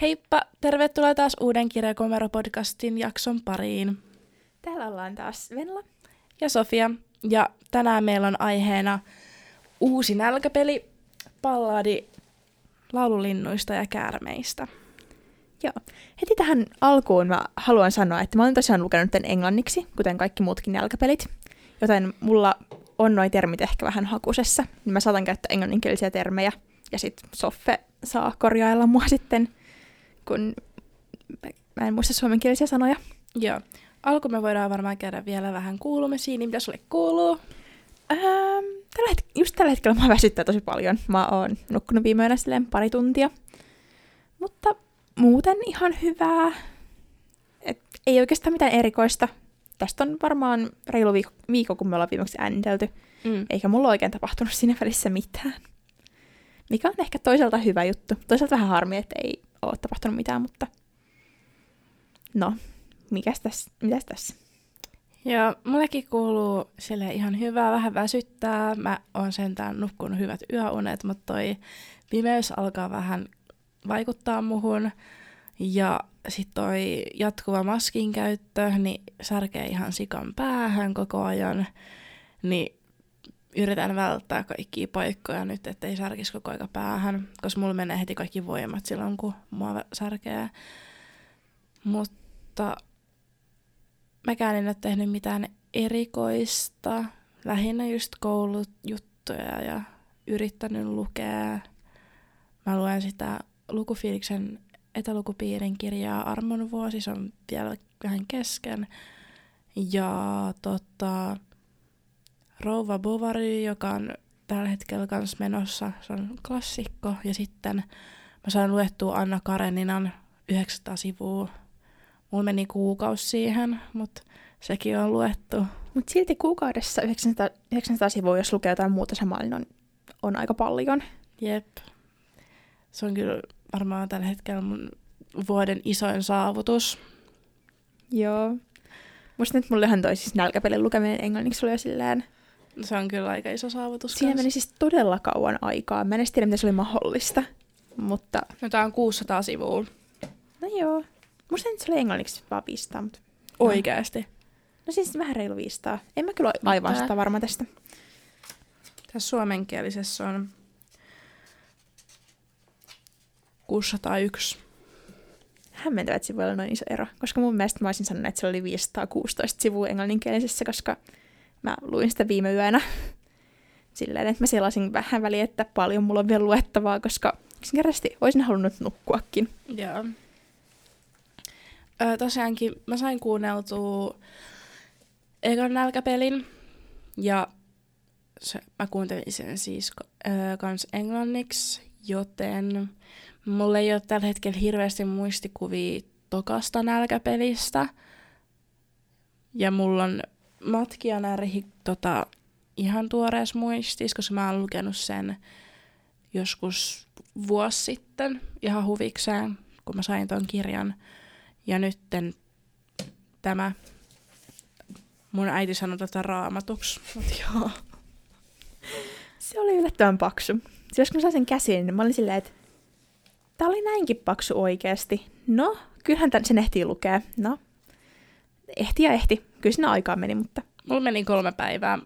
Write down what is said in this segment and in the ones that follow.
Heippa! Tervetuloa taas uuden Kirjakomero-podcastin jakson pariin. Täällä ollaan taas Venla. Ja Sofia. Ja tänään meillä on aiheena uusi nälkäpeli, palladi laululinnuista ja käärmeistä. Joo. Heti tähän alkuun mä haluan sanoa, että mä olen tosiaan lukenut tämän englanniksi, kuten kaikki muutkin nälkäpelit. Joten mulla on noin termit ehkä vähän hakusessa, niin mä saatan käyttää englanninkielisiä termejä. Ja sit Soffe saa korjailla mua sitten, kun mä en muista suomenkielisiä sanoja. Joo. Alku me voidaan varmaan käydä vielä vähän kuulumisiin, niin mitä sulle kuuluu? Ähm, tällä het- just tällä hetkellä mä väsyttää tosi paljon. Mä oon nukkunut viime yönä pari tuntia. Mutta muuten ihan hyvää. Et ei oikeastaan mitään erikoista. Tästä on varmaan reilu viikko, viikko kun me ollaan viimeksi äänitelty. Mm. Eikä mulla oikein tapahtunut siinä välissä mitään. Mikä on ehkä toisaalta hyvä juttu. Toisaalta vähän harmi, että ei ole tapahtunut mitään, mutta... No, mikäs tässä? Mitäs tässä? Ja mullekin kuuluu sille ihan hyvää, vähän väsyttää. Mä oon sentään nukkunut hyvät yöunet, mutta toi pimeys alkaa vähän vaikuttaa muhun. Ja sitten toi jatkuva maskin käyttö, niin särkee ihan sikan päähän koko ajan. Niin yritän välttää kaikkia paikkoja nyt, ettei särkisi koko aika päähän, koska mulla menee heti kaikki voimat silloin, kun mua särkee. Mutta mäkään en ole tehnyt mitään erikoista. Lähinnä just koulujuttuja ja yrittänyt lukea. Mä luen sitä lukufiiliksen etälukupiirin kirjaa Armon vuosi, se on vielä vähän kesken. Ja tota, Rouva Bovary, joka on tällä hetkellä kans menossa, se on klassikko. Ja sitten mä sain luettua Anna Kareninan 900 sivua. Mulla meni kuukausi siihen, mutta sekin on luettu. Mutta silti kuukaudessa 900, 900 sivua, jos lukee jotain muuta samaa, niin on, on aika paljon. Jep. Se on kyllä varmaan tällä hetkellä mun vuoden isoin saavutus. Joo. Musta nyt mullehan toi siis nälkäpelin lukeminen englanniksi oli jo silleen... Se on kyllä aika iso saavutus. Siinä kans. meni siis todella kauan aikaa. Mä en edes tiedä, miten se oli mahdollista. Mutta No tää on 600 sivua. no joo. Musta nyt se oli englanniksi vaan 500, mutta... Oikeasti. No siis vähän reilu 500. En mä kyllä aivan sitä varma tästä. Tässä suomenkielisessä on 601. Hämmentävä, että se voi olla noin iso ero. Koska mun mielestä mä olisin sanonut, että se oli 516 sivua englanninkielisessä, koska mä luin sitä viime yönä. Silleen, että mä selasin vähän väliin, että paljon mulla on vielä luettavaa, koska yksinkertaisesti olisin halunnut nukkuakin. Joo. Öö, tosiaankin mä sain kuunneltua ekan nälkäpelin ja se, mä kuuntelin sen siis öö, kans englanniksi, joten mulla ei ole tällä hetkellä hirveästi muistikuvia tokasta nälkäpelistä. Ja mulla on matkia närhi tota, ihan tuoreessa muistis, koska mä oon lukenut sen joskus vuosi sitten ihan huvikseen, kun mä sain ton kirjan. Ja nytten tämä, mun äiti sanoi tätä raamatuksi, mutta joo. Se oli yllättävän paksu. Siis kun mä sain sen käsiin, niin mä olin silleen, että tää oli näinkin paksu oikeasti. No, kyllähän tän sen ehtii lukea. No, ehti ja ehti. Kyllä siinä aikaa meni, mutta Mulla meni kolme päivää.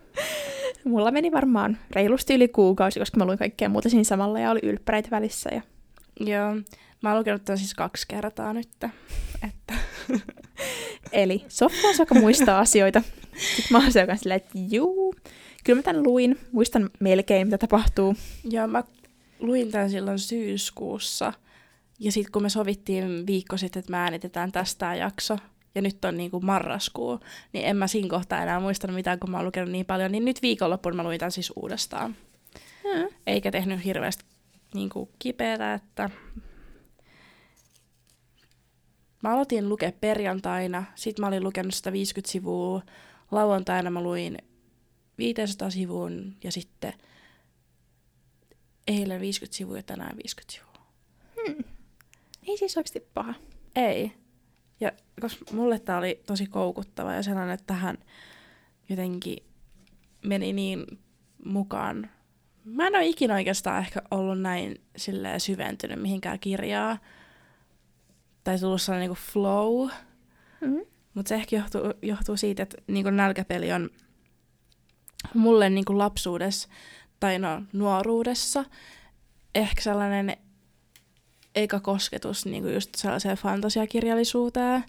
mulla meni varmaan reilusti yli kuukausi, koska mä luin kaikkea muuta siinä samalla ja oli ylppäreitä välissä. Ja... Joo. Mä oon lukenut tämän siis kaksi kertaa nyt. Että Eli Sofia osaa muistaa asioita. Sitten mä oon se, joka on silleen, että juu, kyllä mä tän luin, muistan melkein mitä tapahtuu. Joo, mä luin tämän silloin syyskuussa. Ja sitten kun me sovittiin viikko sitten, että me äänitetään tästä jakso, ja nyt on niinku marraskuu, niin en mä siinä kohtaa enää muistanut mitään, kun mä oon lukenut niin paljon. Niin nyt viikonloppuun mä luin tämän siis uudestaan. Hmm. Eikä tehnyt hirveästi niinku kipeätä, että mä aloitin lukea perjantaina, sit mä olin lukenut 150 sivua, lauantaina mä luin 500 sivun ja sitten eilen 50 sivua ja tänään 50 sivua. Hmm. Ei siis oikeasti paha. Ei. Ja koska mulle tää oli tosi koukuttava ja sellainen, että tähän jotenkin meni niin mukaan mä en ole ikinä oikeastaan ehkä ollut näin silleen syventynyt mihinkään kirjaa. Tai tullut sellainen niinku flow. Mm. Mutta se ehkä johtuu, johtuu siitä, että niinku nälkäpeli on mulle niinku lapsuudessa tai no nuoruudessa ehkä sellainen eka kosketus niinku just sellaiseen fantasiakirjallisuuteen.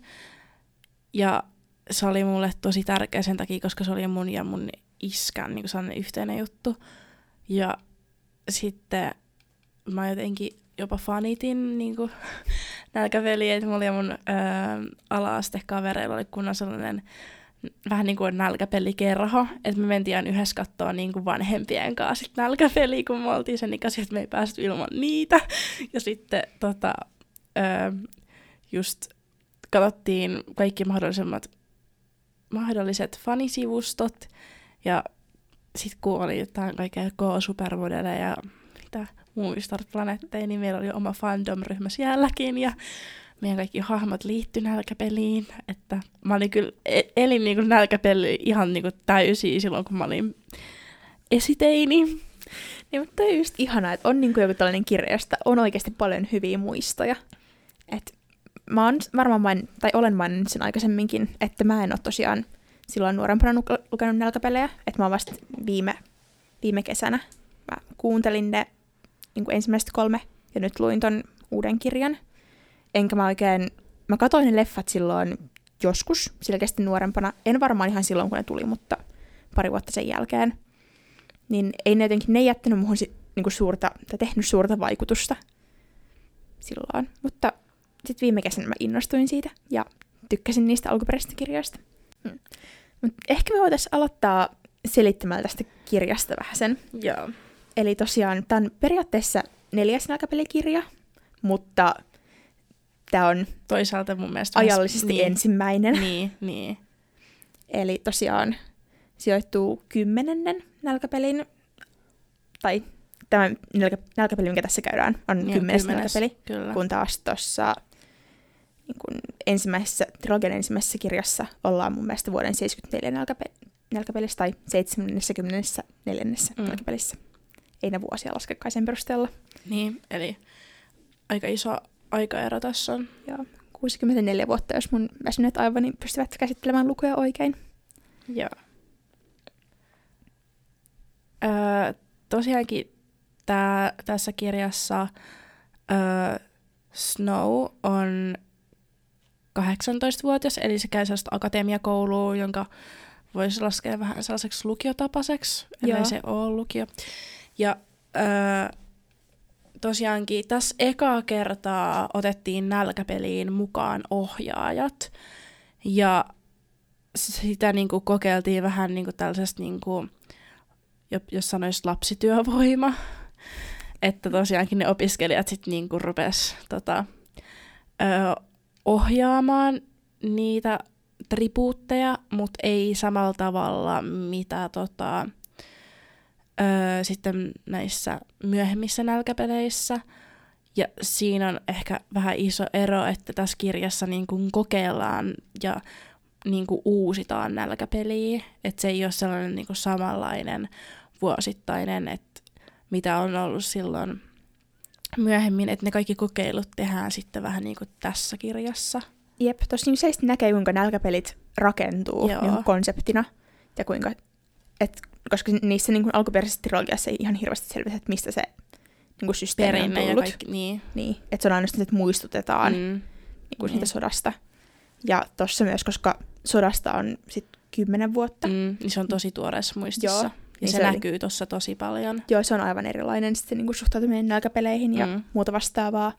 Ja se oli mulle tosi tärkeä sen takia, koska se oli mun ja mun iskän niin sellainen yhteinen juttu. Ja sitten mä jotenkin jopa fanitin niin kuin, nälkäveli, että mulla ja mun ala-astekavereilla oli kunnan sellainen vähän niin kuin nälkäpelikerho, että me mentiin aina yhdessä katsoa niin kuin vanhempien kanssa sit nälkäpeliä, kun me oltiin sen ikäisiä, että me ei päästy ilman niitä. Ja sitten tota, öö, just katsottiin kaikki mahdollisimmat mahdolliset fanisivustot ja sitten kun oli jotain kaikkea K-supermodeleja ja mitä Movistar Planetteja, niin meillä oli oma fandom-ryhmä sielläkin ja meidän kaikki hahmot liittyi nälkäpeliin. Että mä olin kyllä, e- elin niinku nälkäpeli ihan niinku täysin silloin, kun mä olin esiteini. Niin, mutta on just ihanaa, että on niinku joku tällainen kirja, josta on oikeasti paljon hyviä muistoja. Et mä oon varmaan main, tai olen maininnut sen aikaisemminkin, että mä en ole tosiaan silloin nuorempana lukenut nälkäpelejä, että mä oon vasta viime, viime kesänä. Mä kuuntelin ne niin kuin ensimmäiset kolme ja nyt luin ton uuden kirjan. Enkä mä oikein, mä katsoin ne leffat silloin joskus, selkeästi nuorempana. En varmaan ihan silloin, kun ne tuli, mutta pari vuotta sen jälkeen. Niin ei ne jotenkin, ne ei jättänyt muhun niin suurta, tai tehnyt suurta vaikutusta silloin. Mutta sitten viime kesänä mä innostuin siitä ja tykkäsin niistä alkuperäisistä kirjoista. Hmm. Mut ehkä me voitaisiin aloittaa selittämällä tästä kirjasta vähän sen. Joo. Eli tosiaan tämä on periaatteessa neljäs nälkäpelikirja, mutta tämä on toisaalta mun mielestä ajallisesti niin, ensimmäinen. Niin, niin. Eli tosiaan sijoittuu kymmenennen nälkäpelin, tai tämä nälkä, nälkäpeli, mikä tässä käydään, on niin, kymmenes, kymmenes nälkäpeli, kyllä. kun taas tuossa niin kun ensimmäisessä, trilogian ensimmäisessä kirjassa ollaan mun mielestä vuoden 74 nälkäpe- nälkäpelissä tai 74. Mm. nälkäpelissä. Ei ne vuosia laske kai sen perusteella. Niin, eli aika iso aikaero tässä on. Joo, 64 vuotta, jos mun väsyneet aivani pystyvät käsittelemään lukuja oikein. Joo. Öö, tosiaankin tää, tässä kirjassa öö, Snow on 18-vuotias, eli se käy sellaista akatemiakoulua, jonka voisi laskea vähän sellaiseksi lukiotapaiseksi, ellei se ole lukio. Ja öö, tosiaankin tässä ekaa kertaa otettiin nälkäpeliin mukaan ohjaajat, ja sitä niin kuin, kokeiltiin vähän niin kuin, tällaisesta, niin kuin, jos sanoisi lapsityövoima, että tosiaankin ne opiskelijat sitten niin rupes tota, öö, ohjaamaan niitä tribuutteja, mutta ei samalla tavalla, mitä tota, öö, sitten näissä myöhemmissä nälkäpeleissä. Ja siinä on ehkä vähän iso ero, että tässä kirjassa niin kuin kokeillaan ja niin kuin uusitaan nälkäpeliä. Että se ei ole sellainen niin kuin samanlainen vuosittainen, että mitä on ollut silloin myöhemmin, että ne kaikki kokeilut tehdään sitten vähän niin kuin tässä kirjassa. Jep, tossa niin näkee, kuinka nälkäpelit rakentuu niin konseptina ja kuinka, et, koska niissä niin alkuperäisessä trilogiassa ei ihan hirveästi selvitä, että mistä se niin kuin systeemi Perinne on tullut. Ja kaikki, niin. niin. Että se on ainoastaan, että muistutetaan mm. niin kuin niin. siitä sodasta. Ja tossa myös, koska sodasta on sitten kymmenen vuotta. Mm, niin se on tosi tuoreessa muistissa. Joo. Ja niin se, se näkyy oli... tuossa tosi paljon. Joo, se on aivan erilainen sitten niin kuin suhtautuminen nälkäpeleihin ja mm. muuta vastaavaa.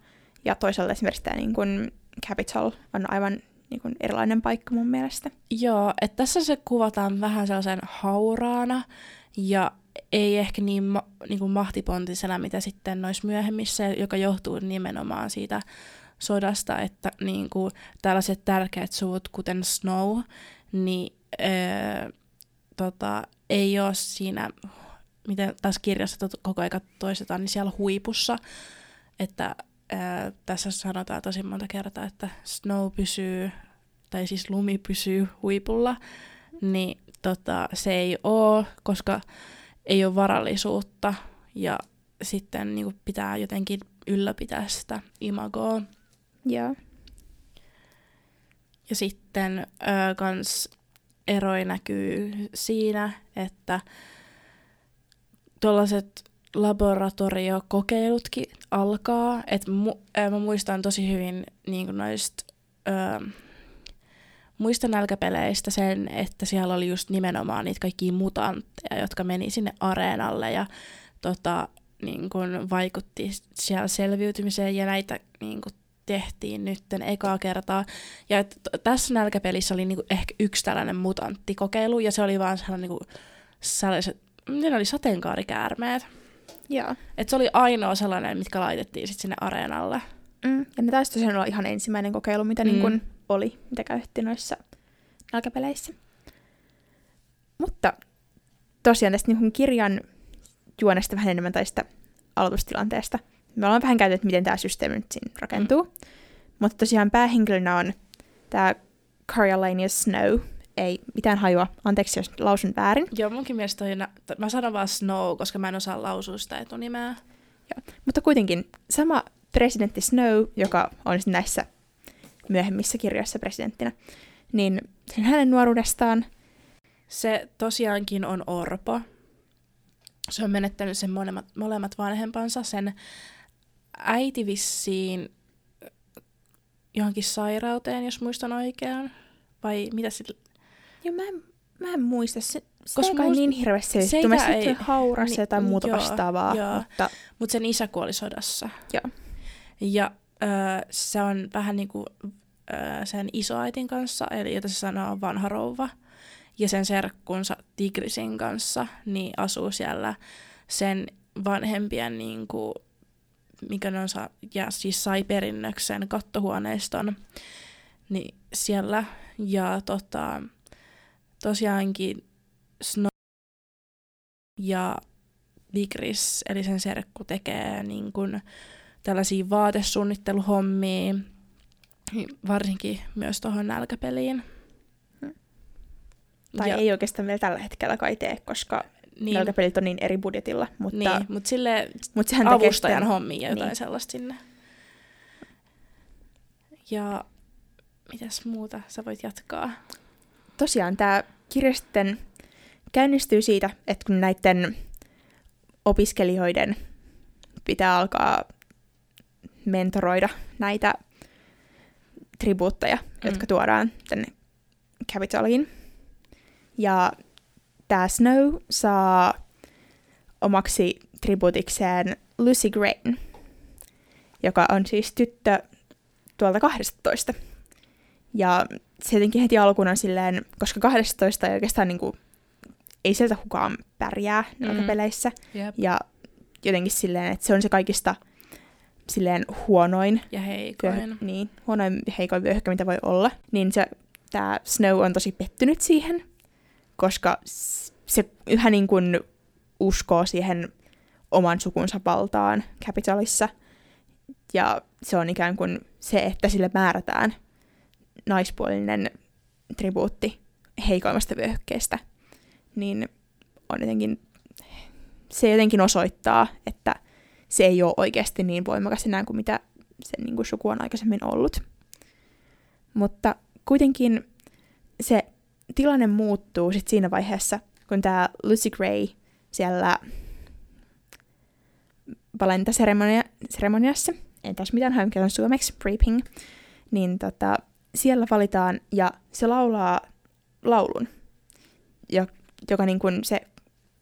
Ja toisaalta esimerkiksi tämä niin kuin Capital on aivan niin kuin erilainen paikka mun mielestä. Joo, että tässä se kuvataan vähän sellaisen hauraana ja ei ehkä niin, ma- niin kuin mahtipontisena, mitä sitten noissa myöhemmissä, joka johtuu nimenomaan siitä sodasta, että niin kuin tällaiset tärkeät suvut, kuten Snow, niin öö, tota, ei ole siinä, miten tässä kirjassa koko ajan toistetaan, niin siellä huipussa, että ää, tässä sanotaan tosi monta kertaa, että snow pysyy, tai siis lumi pysyy huipulla, niin tota, se ei ole, koska ei ole varallisuutta ja sitten niinku pitää jotenkin ylläpitää sitä imagoa. Joo. Ja sitten ö, kans eroja näkyy siinä, että tuollaiset laboratoriokokeilutkin alkaa. Et mu- mä muistan tosi hyvin niin noista ö, muista nälkäpeleistä sen, että siellä oli just nimenomaan niitä kaikkia mutantteja, jotka meni sinne areenalle ja tota, niin kun vaikutti siellä selviytymiseen ja näitä niin kun tehtiin nytten ekaa kertaa. Ja et, tässä nälkäpelissä oli niinku ehkä yksi tällainen mutanttikokeilu, ja se oli vaan sellainen, niinku, sellaiset, ne oli sateenkaarikäärmeet. Joo. Et se oli ainoa sellainen, mitkä laitettiin sit sinne areenalle. Mm. Ja ne taisi tosiaan olla ihan ensimmäinen kokeilu, mitä Mm. niin kun oli, mitä käytettiin noissa nälkäpeleissä. Mutta tosiaan tästä niin kirjan juonesta vähän enemmän tai sitä aloitustilanteesta. Me ollaan vähän käyty, että miten tämä systeemi nyt siinä rakentuu. Mm. Mutta tosiaan päähenkilönä on tämä Coriolanus Snow. Ei mitään hajua. Anteeksi, jos lausun väärin. Joo, munkin mielestä t- mä sanon vaan Snow, koska mä en osaa lausua sitä etunimeä. Mutta kuitenkin sama presidentti Snow, joka on sitten näissä myöhemmissä kirjoissa presidenttinä, niin sen hänen nuoruudestaan Se tosiaankin on orpo. Se on menettänyt sen molemmat, molemmat vanhempansa. Sen äiti vissiin johonkin sairauteen, jos muistan oikein. Vai mitä sillä... Joo, mä en, mä en muista. Se, se Koska ei niin hirveästi se sitten hauras ni- niin, jotain muuta joo, vastaavaa, joo. mutta Mutta sen isä kuoli sodassa. Joo. Ja öö, se on vähän niin kuin öö, sen isoäitin kanssa, eli jota se sanoo vanha rouva. Ja sen serkkunsa Tigrisin kanssa, niin asuu siellä sen vanhempien, niin kuin, mikä ne on saa, ja siis sai perinnöksen kattohuoneiston, niin siellä. Ja tota, tosiaankin Snow ja Tigris, eli sen serkku, tekee niin kuin tällaisia vaatesuunnitteluhommia, varsinkin myös tuohon nälkäpeliin. tai ja, ei oikeastaan vielä tällä hetkellä kai tee, koska niin, nälkäpelit on niin eri budjetilla. Mutta, niin, mutta sille mutta sehän tekee avustajan sitten- hommia jotain niin. sellaista sinne. Ja mitäs muuta sä voit jatkaa? Tosiaan tämä kirja sitten käynnistyy siitä, että kun näiden opiskelijoiden pitää alkaa mentoroida näitä tribuutteja, Mm. jotka tuodaan tänne Capitoliin. Ja tämä Snow saa omaksi tribuutikseen Lucy Grain, joka on siis tyttö tuolta 12. Ja se jotenkin heti alkuun on silleen, koska 12 ei oikeastaan niinku, ei sieltä kukaan pärjää Mm. nälkäpeleissä. Jep. Ja jotenkin silleen, että se on se kaikista silleen huonoin, Ja heikoin. niin, huonoin heikoin vyöhykke, mitä voi olla. Niin se, tämä Snow on tosi pettynyt siihen, koska se yhä niin kuin uskoo siihen oman sukunsa valtaan Capitolissa. Ja se on ikään kuin se, että sille määrätään naispuolinen tribuutti heikoimmasta vyöhykkeestä, niin on jotenkin, se jotenkin osoittaa, että se ei ole oikeasti niin voimakas enää kuin mitä sen niin kuin suku on aikaisemmin ollut. Mutta kuitenkin se tilanne muuttuu sit siinä vaiheessa, kun tämä Lucy Gray siellä valintaseremoniassa, en taas mitään hajua suomeksi, briefing, niin tota, siellä valitaan ja se laulaa laulun, jo- joka niin kuin se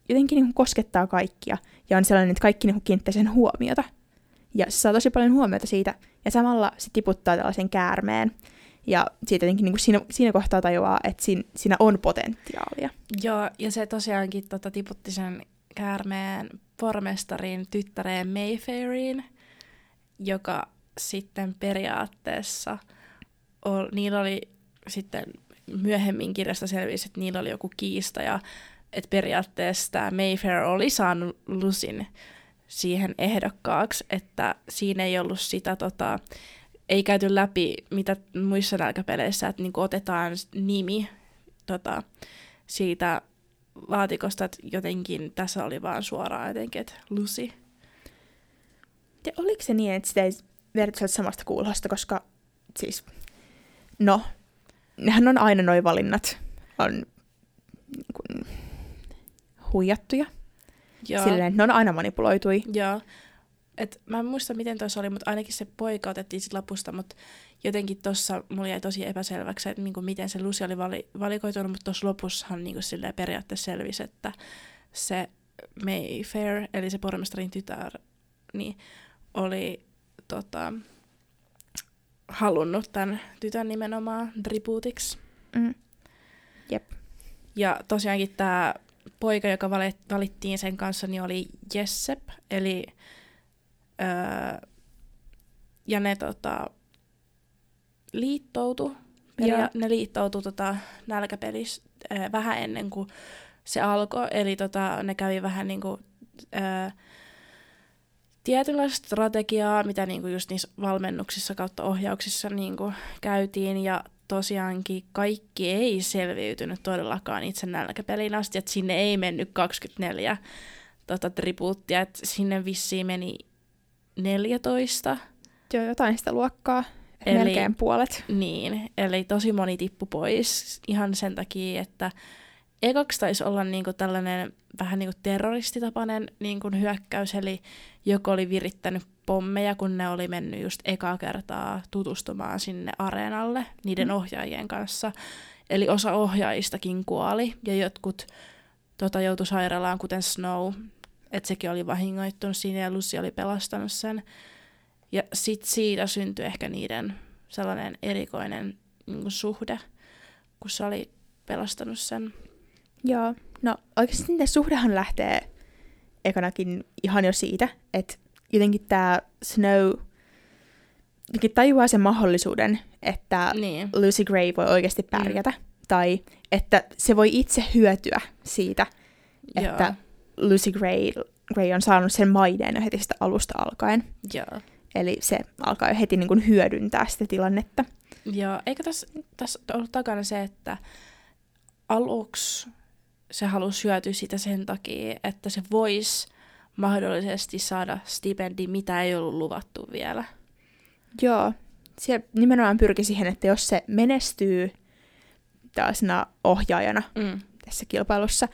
jotenkin niin kuin koskettaa kaikkia ja on sellainen, että kaikki niin kiinnittää sen huomiota. Ja se saa tosi paljon huomiota siitä ja samalla se tiputtaa tällaisen käärmeen. Ja siitä jotenkin niin kuin siinä, siinä kohtaa tajuaa, että siinä, siinä on potentiaalia. Joo, ja se tosiaankin tota, tiputti sen käärmeen pormestarin tyttäreen Mayfairiin, joka sitten periaatteessa, ol, niillä oli sitten myöhemmin kirjasta selvisi, että niillä oli joku kiista ja että periaatteessa tämä Mayfair oli saanut Lusin siihen ehdokkaaksi, että siinä ei ollut sitä, tota, ei käyty läpi mitä muissa nälkäpeleissä, että niinku otetaan nimi tota, siitä laatikosta, että jotenkin tässä oli vaan suoraan jotenkin, että Lucy. Ja oliko se niin, että sitä ei vedetty samasta kuulosta, koska siis, no, nehän on aina noin valinnat, on niin kuin, huijattuja. Joo. Silleen, ne on aina manipuloitui. Joo. Et mä en muista, miten tuossa oli, mutta ainakin se poika otettiin sit lapusta, mutta jotenkin tuossa mulla jäi tosi epäselväksi, että niinku miten se Lucy oli vali- valikoitunut, mutta tuossa lopussahan niinku silleen periaatteessa selvisi, että se Mayfair, eli se pormestarin tytär, niin oli tota, halunnut tämän tytön nimenomaan tribuutiksi. Mm. Jep. Ja tosiaankin tämä poika, joka valittiin sen kanssa, niin oli Jessep, eli öö, ja ne tota, liittoutu. Ja ne liittoutu tota, nälkäpelissä öö, vähän ennen kuin se alkoi. Eli tota, ne kävi vähän niin kuin, öö, tietynlaista strategiaa, mitä niin kuin just niissä valmennuksissa kautta ohjauksissa niin kuin käytiin. Ja tosiaankin kaikki ei selviytynyt todellakaan itse nälkäpelin asti, että sinne ei mennyt 24 tota, tribuuttia, että sinne vissiin meni 14. Joo, jotain sitä luokkaa. Eli, melkein puolet. Niin, eli tosi moni tippu pois ihan sen takia, että ekaksi taisi olla niinku tällainen vähän niinku terroristitapainen niinku hyökkäys, eli joku oli virittänyt pommeja, kun ne oli mennyt just ekaa kertaa tutustumaan sinne areenalle niiden mm. ohjaajien kanssa. Eli osa ohjaajistakin kuoli ja jotkut tota, joutui sairaalaan, kuten Snow, että sekin oli vahingoittunut siinä ja Lucy oli pelastanut sen. Ja sit siitä syntyi ehkä niiden sellainen erikoinen niin suhde, kun se oli pelastanut sen. Joo, no oikeasti niiden suhdehan lähtee ekanakin ihan jo siitä, että jotenkin tämä Snow jotenkin tajuaa sen mahdollisuuden, että niin. Lucy Gray voi oikeasti mm. pärjätä. Mm. Tai että se voi itse hyötyä siitä, Joo. että Lucy Gray, Gray on saanut sen maiden jo heti sitä alusta alkaen. Joo. Eli se alkaa jo heti niin kuin hyödyntää sitä tilannetta. Joo, eikö tässä, tässä ollut takana se, että aluksi se halusi hyötyä sitä sen takia, että se voisi mahdollisesti saada stipendi, mitä ei ollut luvattu vielä. Joo, se nimenomaan pyrki siihen, että jos se menestyy tällaisena ohjaajana mm. tässä kilpailussa,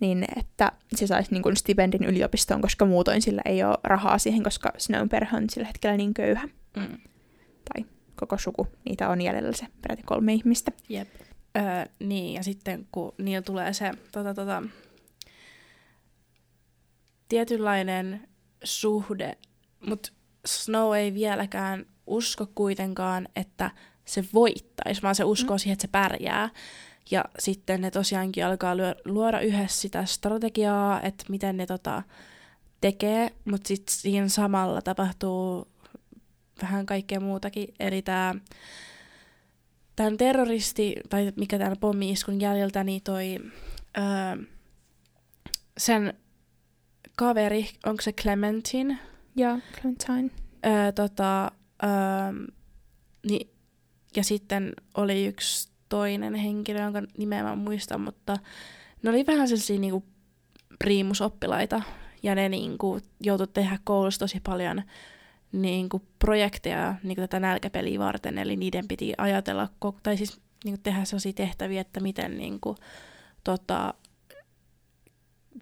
niin että se saisi niin kuin stipendin yliopistoon, koska muutoin sillä ei ole rahaa siihen, koska Snown perhe on sillä hetkellä niin köyhä. Mm. Tai koko suku, niitä on jäljellä se peräti kolme ihmistä. Jep. Öö, niin, ja sitten kun niillä tulee se tota, tota, tietynlainen suhde, mutta Snow ei vieläkään usko kuitenkaan, että se voittaisi, vaan se uskoo mm. siihen, että se pärjää. Ja sitten ne tosiaankin alkaa luoda yhdessä sitä strategiaa, että miten ne tota, tekee, mutta sitten siinä samalla tapahtuu vähän kaikkea muutakin. Eli tämä tämän terroristi, tai mikä täällä pommi-iskun jäljiltä, niin toi öö, sen kaveri, onko se Clementine? Joo, Clementine. Öö, tota, öö, niin, ja sitten oli yksi toinen henkilö, jonka nimeä mä muistan, mutta ne oli vähän sellaisia niinku priimusoppilaita, ja ne niinku joutui tehdä koulussa tosi paljon niinku projekteja niinku tätä nälkäpeliä varten, eli niiden piti ajatella, tai siis niinku tehdä sellaisia tehtäviä, että miten niinku, tota,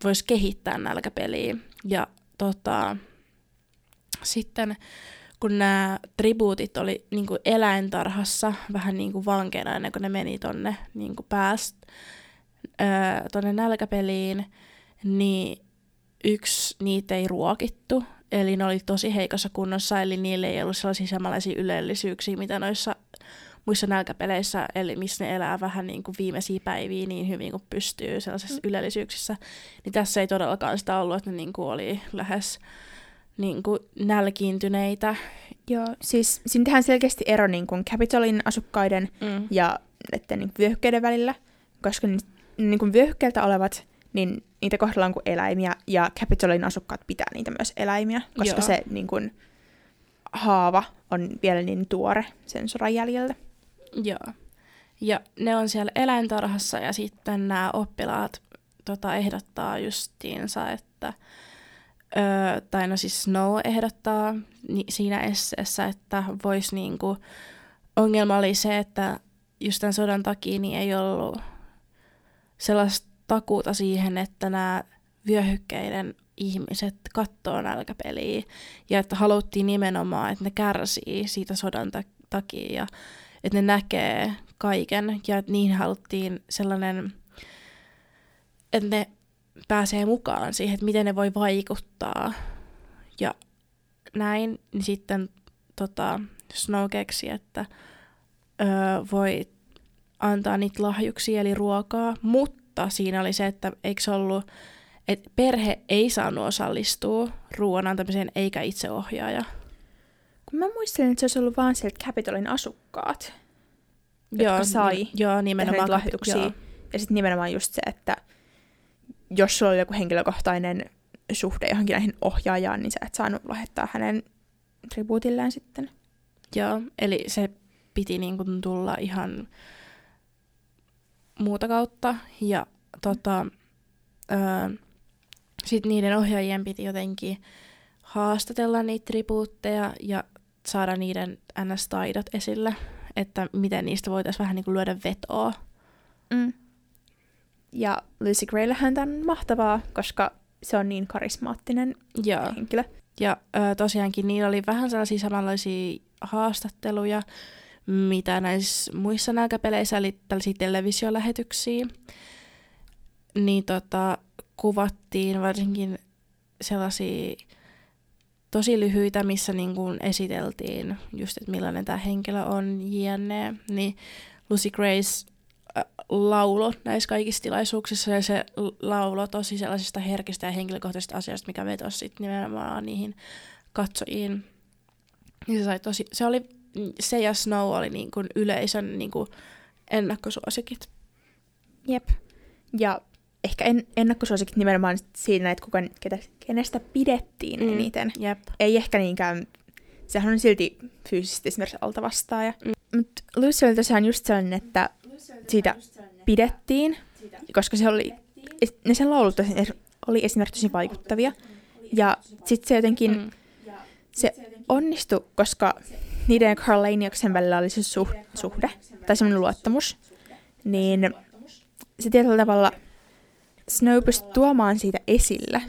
voisi kehittää nälkäpeliä. Ja tota, sitten kun nämä tribuutit oli niin kuin eläintarhassa vähän niin kuin vankeina ennen kuin ne meni tonne niin kuin pääst, tonne nälkäpeliin, niin yksi niitä ei ruokittu, eli ne oli tosi heikossa kunnossa, eli niille ei ollut sellaisia samanlaisia ylellisyyksiä, mitä noissa muissa nälkäpeleissä, eli missä ne elää vähän niin kuin viimeisiä päiviä niin hyvin kuin pystyy sellaisissa mm. ylellisyyksissä, niin tässä ei todellakaan sitä ollut, että ne niin kuin oli lähes niin kuin nälkiintyneitä. Joo, siis siinä tehdään selkeästi ero niin kuin Capitolin asukkaiden mm. ja näiden niin vyöhykkeiden välillä, koska niin, niin kuin vyöhykkeeltä olevat, niin niitä kohdellaan kuin eläimiä, ja Capitolin asukkaat pitää niitä myös eläimiä, koska Joo. se niin kuin, haava on vielä niin tuore sen sodan jäljellä. Joo. Ja ne on siellä eläintarhassa ja sitten nämä oppilaat tota, ehdottaa justiinsa, että Öö, tai no siis Snow ehdottaa ni- siinä esseessä, että voisi niinku, ongelma oli se, että just tämän sodan takia niin ei ollut sellaista takuuta siihen, että nämä vyöhykkeiden ihmiset kattoo nälkäpeliä ja että haluttiin nimenomaan, että ne kärsii siitä sodan ta- takia ja että ne näkee kaiken ja että niihin haluttiin sellainen, että ne pääsee mukaan siihen, että miten ne voi vaikuttaa. Ja näin, niin sitten tota, Snow keksi, että öö, voi antaa niitä lahjuksia eli ruokaa, mutta siinä oli se, että eikö se ollut, että perhe ei saanut osallistua ruoan antamiseen eikä itseohjaaja. Kun mä muistelin, että se olisi ollut vaan sieltä Capitolin asukkaat, Joo, jotka sai joo, nimenomaan. lahjoituksia. Joo. Ja sitten nimenomaan just se, että jos sulla oli joku henkilökohtainen suhde johonkin näihin ohjaajaan, niin sä et saanut lahjoittaa hänen tribuutilleen sitten. Joo, eli se piti niin kuin tulla ihan muuta kautta. Ja tota, öö, sitten niiden ohjaajien piti jotenkin haastatella niitä tribuutteja ja saada niiden NS-taidot esille, että miten niistä voitaisiin vähän niin kuin lyödä vetoa. Mm. Ja Lucy Grayllähän tämän on mahtavaa, koska se on niin karismaattinen Joo. henkilö. Ja ö, tosiaankin niillä oli vähän sellaisia samanlaisia haastatteluja, mitä näissä muissa nälkäpeleissä, eli tällaisia televisiolähetyksiä. Niin tota, kuvattiin varsinkin sellaisia tosi lyhyitä, missä niin kuin esiteltiin just, että millainen tämä henkilö on, jne. Niin Lucy Grace äh, laulo näissä kaikissa tilaisuuksissa ja se laulo tosi sellaisista herkistä ja henkilökohtaisista asioista, mikä vetosi sit nimenomaan niihin katsojiin. Niin se, sai tosi, se, oli, se ja Snow oli niin kuin yleisön niin kuin ennakkosuosikit. Jep. Ja ehkä en, ennakkosuosikit nimenomaan siinä, että kuka, ketä, kenestä pidettiin mm. eniten. Jep. Ei ehkä niinkään, sehän on silti fyysisesti esimerkiksi alta vastaaja. Mm. Mutta Lucy oli tosiaan just sellainen, että siitä pidettiin, koska se oli, ne sen laulut oli esimerkiksi tosi vaikuttavia. Ja sitten se jotenkin. Mm. se onnistui, koska niiden ja Carl Laniaksen välillä oli se suh- suhde, tai semmoinen luottamus, niin se tietyllä tavalla Snow pystyi tuomaan siitä esille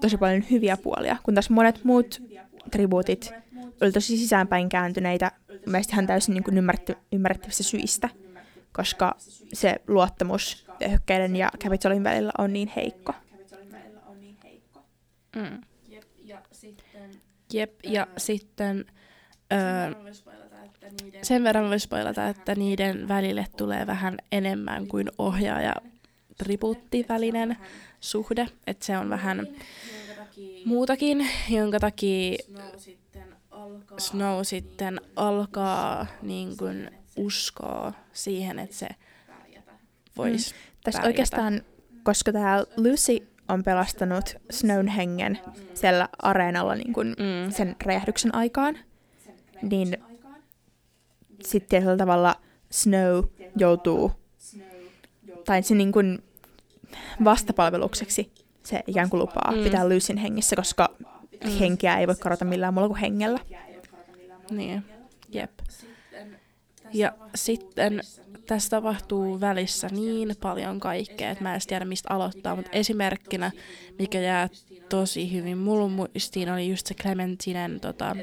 tosi paljon hyviä puolia, kun taas monet muut tribuutit oli tosi sisäänpäin kääntyneitä, mielestäni ihan täysin niin kuin ymmärretty, ymmärrettävistä syistä, koska se luottamus hyökkäiden ja Capitolin välillä on niin heikko. Mm. Jep, ja sitten öö, sen verran voisi spoilata, että niiden välille tulee vähän enemmän kuin ohjaaja tribuuttivälinen suhde, että se on vähän muutakin, jonka takia Snow sitten alkaa niin kuin uskoa siihen, että se voisi mm. Tässä oikeastaan, koska tämä Lucy on pelastanut Snown hengen siellä areenalla niin kuin Mm. sen räjähdyksen aikaan, niin sitten tietyllä tavalla Snow joutuu, tai se niin kuin vastapalvelukseksi se ikään kuin lupaa Mm. pitää Lucyn hengissä, koska Mm. henkeä ei voi korota millään muulla kuin hengellä. Niin, jep. Ja sitten tässä tapahtuu välissä niin paljon kaikkea, että mä en edes tiedä mistä aloittaa, mutta esimerkkinä, mikä jää tosi hyvin mulla muistiin, oli just se Clementinen, tota,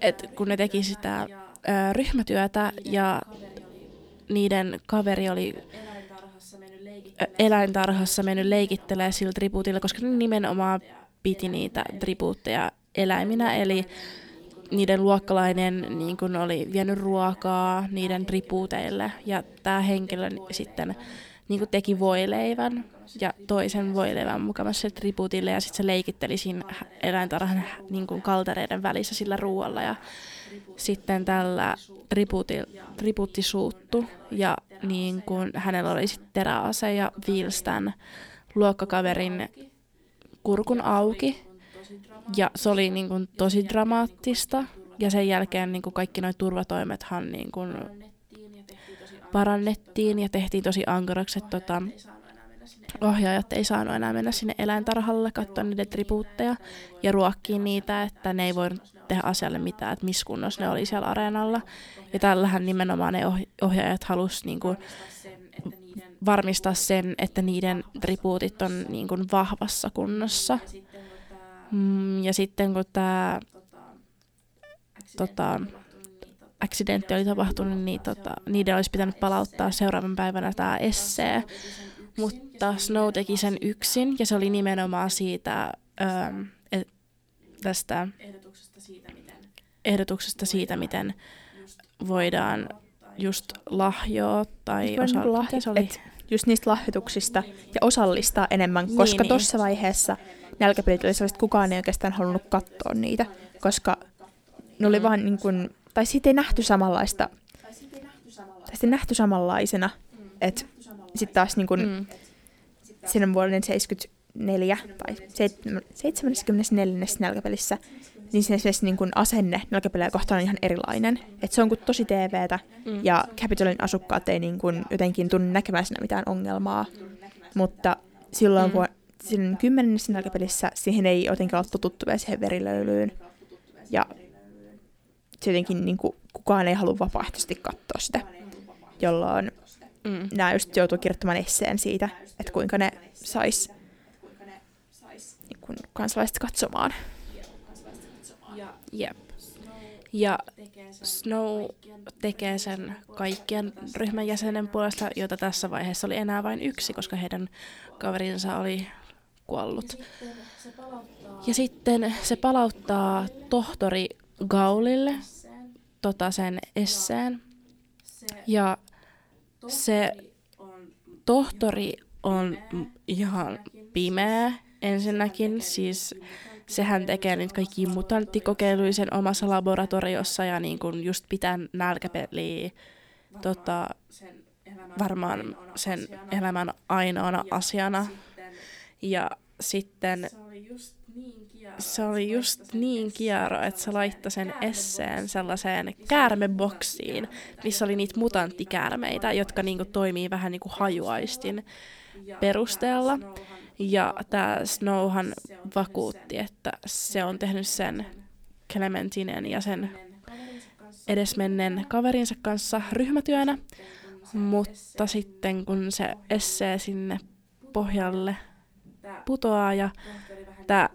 että kun ne teki sitä ö, ryhmätyötä ja niiden kaveri oli eläintarhassa mennyt leikittelemään. sillä tribuutilla, koska ne nimenomaan piti niitä tribuutteja eläiminä, eli niiden luokkalainen niin kun oli vienyt ruokaa niiden tribuuteille, ja tämä henkilö sitten niin kun teki voileivän ja toisen voileivän mukavassa tribuutille, ja sitten se leikitteli siinä eläintarhan niin kun kaltereiden välissä sillä ruoalla, ja sitten tällä tribuutti, tribuutti suuttu, ja niin kun hänellä oli sitten teräase ja viilsi tämän luokkakaverin kurkun auki, ja se oli niin kuin, tosi dramaattista. Ja sen jälkeen niin kuin, kaikki nuo turvatoimethan niin kuin, parannettiin ja tehtiin tosi ankaraksi, että tota, ohjaajat ei saanut enää mennä sinne eläintarhalle katsoa niiden tribuutteja ja ruokkia niitä, että ne ei voi tehdä asialle mitään, että missä kunnossa ne oli siellä areenalla. Ja tällähän nimenomaan ne ohjaajat halusivat niinku varmistaa sen, että niiden tribuutit on niinku vahvassa kunnossa. Mm, ja sitten kun tämä tota, accidentti oli tapahtunut, niin tota, niiden olisi pitänyt palauttaa seuraavan päivänä tämä essee. Mutta Snow teki sen yksin, ja se oli nimenomaan siitä, ähm, et, tästä ehdotuksesta siitä, miten voidaan just lahjoa tai osa- lahjo- se oli? just niistä lahjoituksista ja osallistaa enemmän, niin, koska niin, tuossa vaiheessa nälkäpelit oli sellaiset, että kukaan ei oikeastaan halunnut katsoa niitä, koska ne oli mm. vaan niin kuin, tai siitä ei nähty samanlaista, tai sitten nähty samanlaisena, että sitten taas niin kuin, mm. Siinä vuoden 74 tai 74. nälkäpelissä, niin se, se niin kuin asenne nälkäpelejä kohtaan on ihan erilainen. Et se on kuin tosi TVtä, mm. ja Capitolin asukkaat ei niin kuin jotenkin tunne näkemään siinä mitään ongelmaa. Mutta silloin mm. vuonna siinä kymmenennessä nälkäpelissä siihen ei jotenkin ole totuttu vielä siihen verilöylyyn. Ja se jotenkin niin kuin, kukaan ei halua vapaaehtoisesti katsoa sitä, jolloin mm. nämä just joutuu kirjoittamaan esseen siitä, että kuinka ne sais niin kuin kansalaiset katsomaan. Jep. Ja Snow tekee sen kaikkien ryhmän jäsenen puolesta, jota tässä vaiheessa oli enää vain yksi, koska heidän kaverinsa oli kuollut. Ja sitten se palauttaa tohtori Gaulille tota sen esseen. Ja se tohtori on ihan pimeä ensinnäkin, siis sehän tekee nyt kaikki mutanttikokeiluja sen omassa laboratoriossa ja niin kun just pitää nälkäpeliä tota, varmaan sen elämän ainoana asiana. Ja sitten se oli just niin kiero, että se laittoi sen esseen sellaiseen käärmeboksiin, missä oli niitä mutanttikäärmeitä, jotka niinku toimii vähän niinku hajuaistin perusteella. Ja tämä Snowhan vakuutti, että se on tehnyt sen Clementinen ja sen edesmenneen kaverinsa kanssa ryhmätyönä, mutta sitten kun se essee sinne pohjalle putoaa ja tämä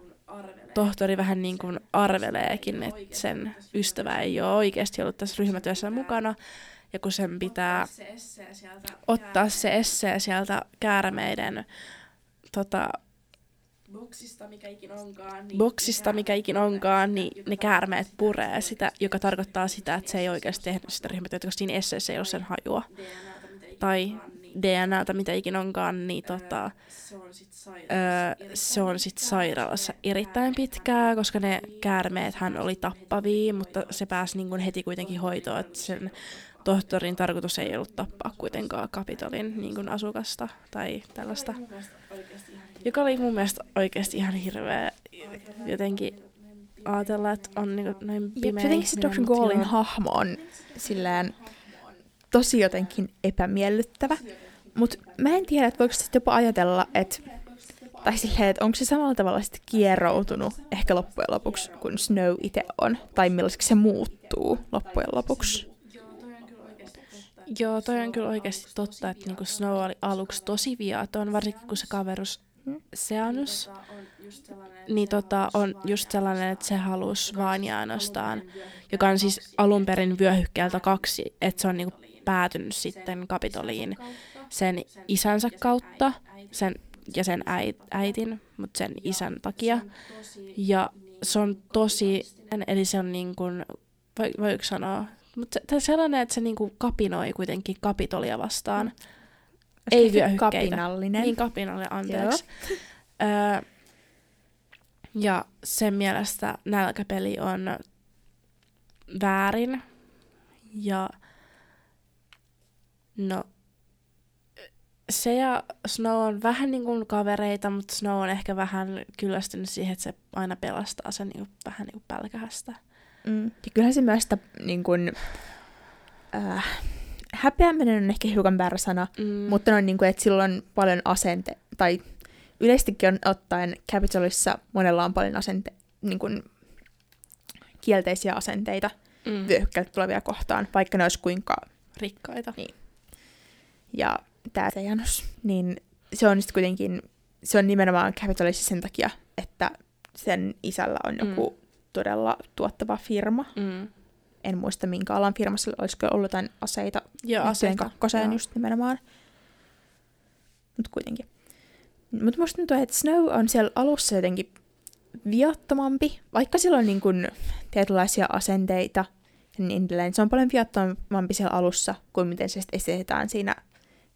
tohtori vähän niin kuin arveleekin, että sen ystävä ei ole oikeasti ollut tässä ryhmätyössä mukana, ja kun sen pitää ottaa se essee sieltä käärmeiden tota, boksista, mikä ikin onkaan, niin, boksista, mikä ikin onkaan, niin ne käärmeet puree sitä, joka tarkoittaa sitä, että se ei oikeasti tehnyt sitä ryhmätyötä, koska siinä esseessä ei ole sen hajua. Tai DNAta, mitä ikin onkaan, niin tota, öö, se on sitten sairaalassa erittäin pitkää, koska ne käärmeet hän oli tappavia, mutta se pääsi niin heti kuitenkin hoitoon, että sen tohtorin tarkoitus ei ollut tappaa kuitenkaan Kapitolin niin kuin asukasta tai tällaista. Joka oli mun mielestä oikeasti ihan hirveä jotenkin ajatella, että on niin kuin näin pimeä Jotenkin se Dr. Gallin hahmo on silleen tosi jotenkin epämiellyttävä. Mutta mä en tiedä, että voiko sitten jopa ajatella, että tai silleen, että onko se samalla tavalla sitten kieroutunut ehkä loppujen lopuksi, kun Snow itse on, tai millaiseksi se muuttuu loppujen lopuksi. Joo, toi on kyllä oikeasti totta, että niinku Snow oli aluksi tosi viaton, varsinkin kun se kaverus hmm? Seanus, niin tota, on just sellainen, että se halusi vaan ja ainoastaan, joka on siis alun perin vyöhykkeeltä kaksi, että se on niinku päätynyt sitten Kapitoliin sen isänsä kautta sen, ja sen äitin, mutta sen isän takia. Ja se on tosi, eli se on niin kuin, voiko sanoa, mutta se, sellainen, että se niinku kapinoi kuitenkin kapitolia vastaan. Mm. Ei vyöhykkeitä. Kapinallinen. Niin, kapinallinen, anteeksi. öö, ja sen mielestä nälkäpeli on väärin. Ja no, se ja Snow on vähän niin kuin kavereita, mutta Snow on ehkä vähän kyllästynyt siihen, että se aina pelastaa sen niin kuin, vähän niin kuin pälkähästä. Mm. Ja kyllähän se myös sitä niin kuin, äh, häpeäminen on ehkä hiukan väärä sana, mm. mutta on niin kuin, että sillä on paljon asente, tai yleistikin on ottaen Capitolissa monella on paljon asente, niin kuin, kielteisiä asenteita Mm. vyöhykkäältä tulevia kohtaan, vaikka ne olisi kuinka Rikkaita. ja tämä Tejanos, niin se on sitten kuitenkin, se on nimenomaan Capitalissa sen takia, että sen isällä on joku mm. todella tuottava firma. Mm. En muista minkä alan firmassa, olisiko ollut jotain aseita Ja aseita. kakkoseen just nimenomaan. Mutta kuitenkin. Mutta musta tuntuu, että Snow on siellä alussa jotenkin viattomampi, vaikka sillä on niin kun tietynlaisia asenteita niin edelleen. Se on paljon viattomampi siellä alussa kuin miten se sitten esitetään siinä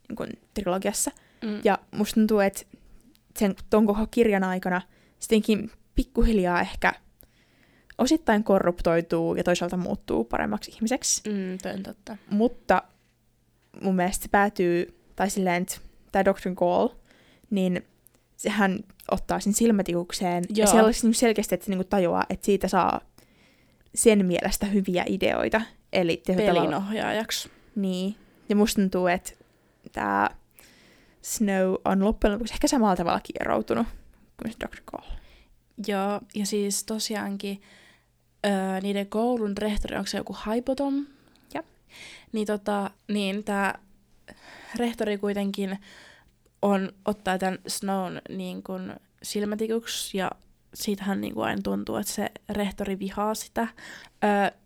niin kun, trilogiassa. Mm. Ja musta tuntuu, että sen ton koko kirjan aikana sittenkin pikkuhiljaa ehkä osittain korruptoituu ja toisaalta muuttuu paremmaksi ihmiseksi. Mm, toi on totta. Mutta mun mielestä se päätyy, tai silleen, tämä Dr. Gall, niin sehän ottaa sen silmätikukseen. Ja Joo. se olisi niinku selkeästi, että se niinku tajuaa, että siitä saa sen mielestä hyviä ideoita. Eli Pelinohjaajaksi. niin. Ja musta tuntuu, että tämä Snow on loppujen lopuksi ehkä samalla tavalla kieroutunut kuin se Dr. Cole. Joo, ja siis tosiaankin öö, niiden koulun rehtori, onko se joku Haipotom? Jep. Niin, tota, niin tämä rehtori kuitenkin on, ottaa tämän Snown niin kuin silmätikuksi ja siitähän niin kuin aina tuntuu, että se rehtori vihaa sitä. Öö,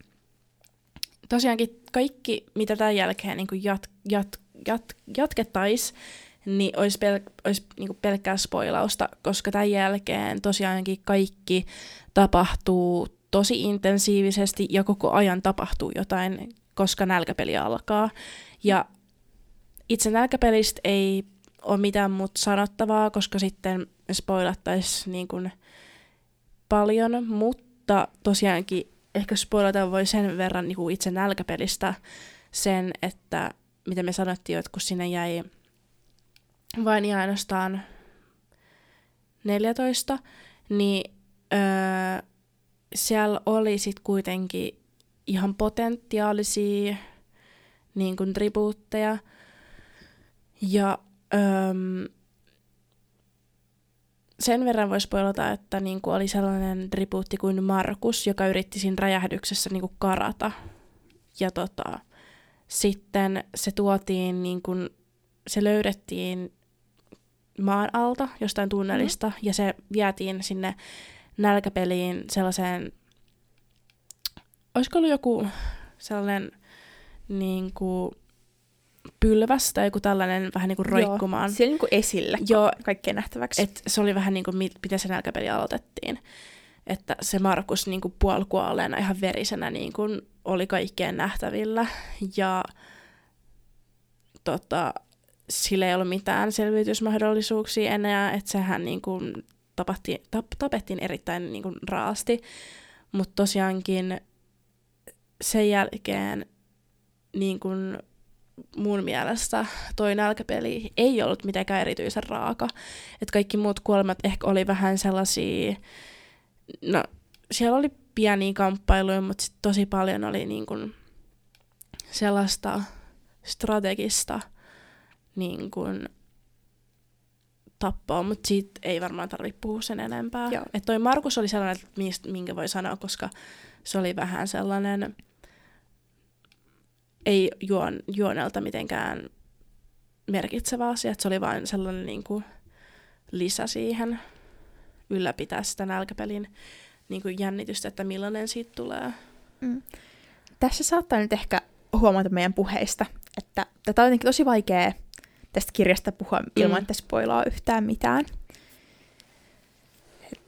tosiaankin kaikki, mitä tämän jälkeen niin kuin jat, jat, jat, jatkettaisiin, niin olisi, pel- olisi niin kuin pelkkää spoilausta, koska tämän jälkeen tosiaankin kaikki tapahtuu tosi intensiivisesti ja koko ajan tapahtuu jotain, koska nälkäpeli alkaa. Ja itse nälkäpelistä ei ole mitään muuta sanottavaa, koska sitten spoilattaisiin niin kuin paljon, mutta tosiaankin ehkä spoilata voi sen verran niin kuin itse nälkäpelistä sen, että miten me sanottiin, että kun sinne jäi vain ja ainoastaan 14, niin öö, siellä oli sitten kuitenkin ihan potentiaalisia niin kuin tribuutteja. Ja öö, sen verran voisi poilata, että niin kuin oli sellainen tribuutti kuin Markus, joka yritti siinä räjähdyksessä niin kuin karata. Ja tota, sitten se tuotiin, niin kuin, se löydettiin maan alta jostain tunnelista mm. ja se vietiin sinne nälkäpeliin sellaiseen, olisiko ollut joku sellainen niin kuin pylväs tai joku tällainen vähän niin kuin roikkumaan. Joo, siellä niin kuin esille Joo, kaikkeen nähtäväksi. et se oli vähän niin kuin, mi- miten se nälkäpeli aloitettiin. Että se Markus niin kuin puolikuolleena ihan verisenä niin kuin oli kaikkeen nähtävillä. Ja tota, sillä ei ollut mitään selviytysmahdollisuuksia enää, että sehän niin kuin tapahti, tap, tapettiin erittäin niin kuin raasti. Mutta tosiaankin sen jälkeen niin kuin mun mielestä toi nälkäpeli ei ollut mitenkään erityisen raaka. Et kaikki muut kuolemat ehkä oli vähän sellaisia, no siellä oli pieniä kamppailuja, mutta sit tosi paljon oli niin kuin sellaista strategista niin kuin tappoa, mutta siitä ei varmaan tarvitse puhua sen enempää. Joo. Et toi Markus oli sellainen, että mistä, minkä voi sanoa, koska se oli vähän sellainen, ei juon, juonelta mitenkään merkitsevä asia, että se oli vain sellainen niin kuin lisä siihen ylläpitää sitä nälkäpelin niin kuin jännitystä, että millainen siitä tulee. Mm. Tässä saattaa nyt ehkä huomata meidän puheista, että tätä on jotenkin tosi vaikea tästä kirjasta puhua ilman, Mm. että spoilaa yhtään mitään.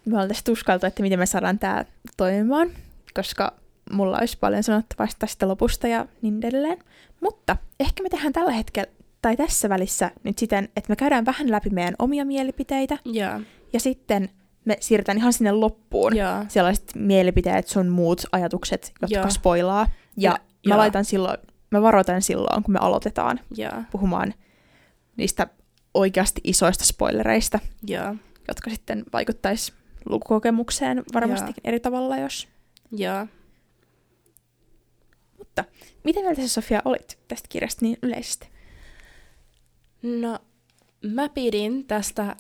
Me ollaan tässä tuskaltu, että miten me saadaan tämä toimimaan, koska mulla olisi paljon sanottavaa tästä lopusta ja niin edelleen. Mutta ehkä me tehdään tällä hetkellä, tai tässä välissä nyt siten, että me käydään vähän läpi meidän omia mielipiteitä, Joo, ja sitten me siirrytään ihan sinne loppuun joo, sellaiset mielipiteet, sun muut ajatukset, jotka Joo. spoilaa. Ja, Ja- mä joo. laitan silloin, mä varoitan silloin, kun me aloitetaan joo, puhumaan niistä oikeasti isoista spoilereista, joo, jotka sitten vaikuttaisi lukukokemukseen varmastikin eri tavalla, jos... joo. Mutta miten mieltä sä, Sofia, olit tästä kirjasta niin yleisesti? No, mä pidin tästä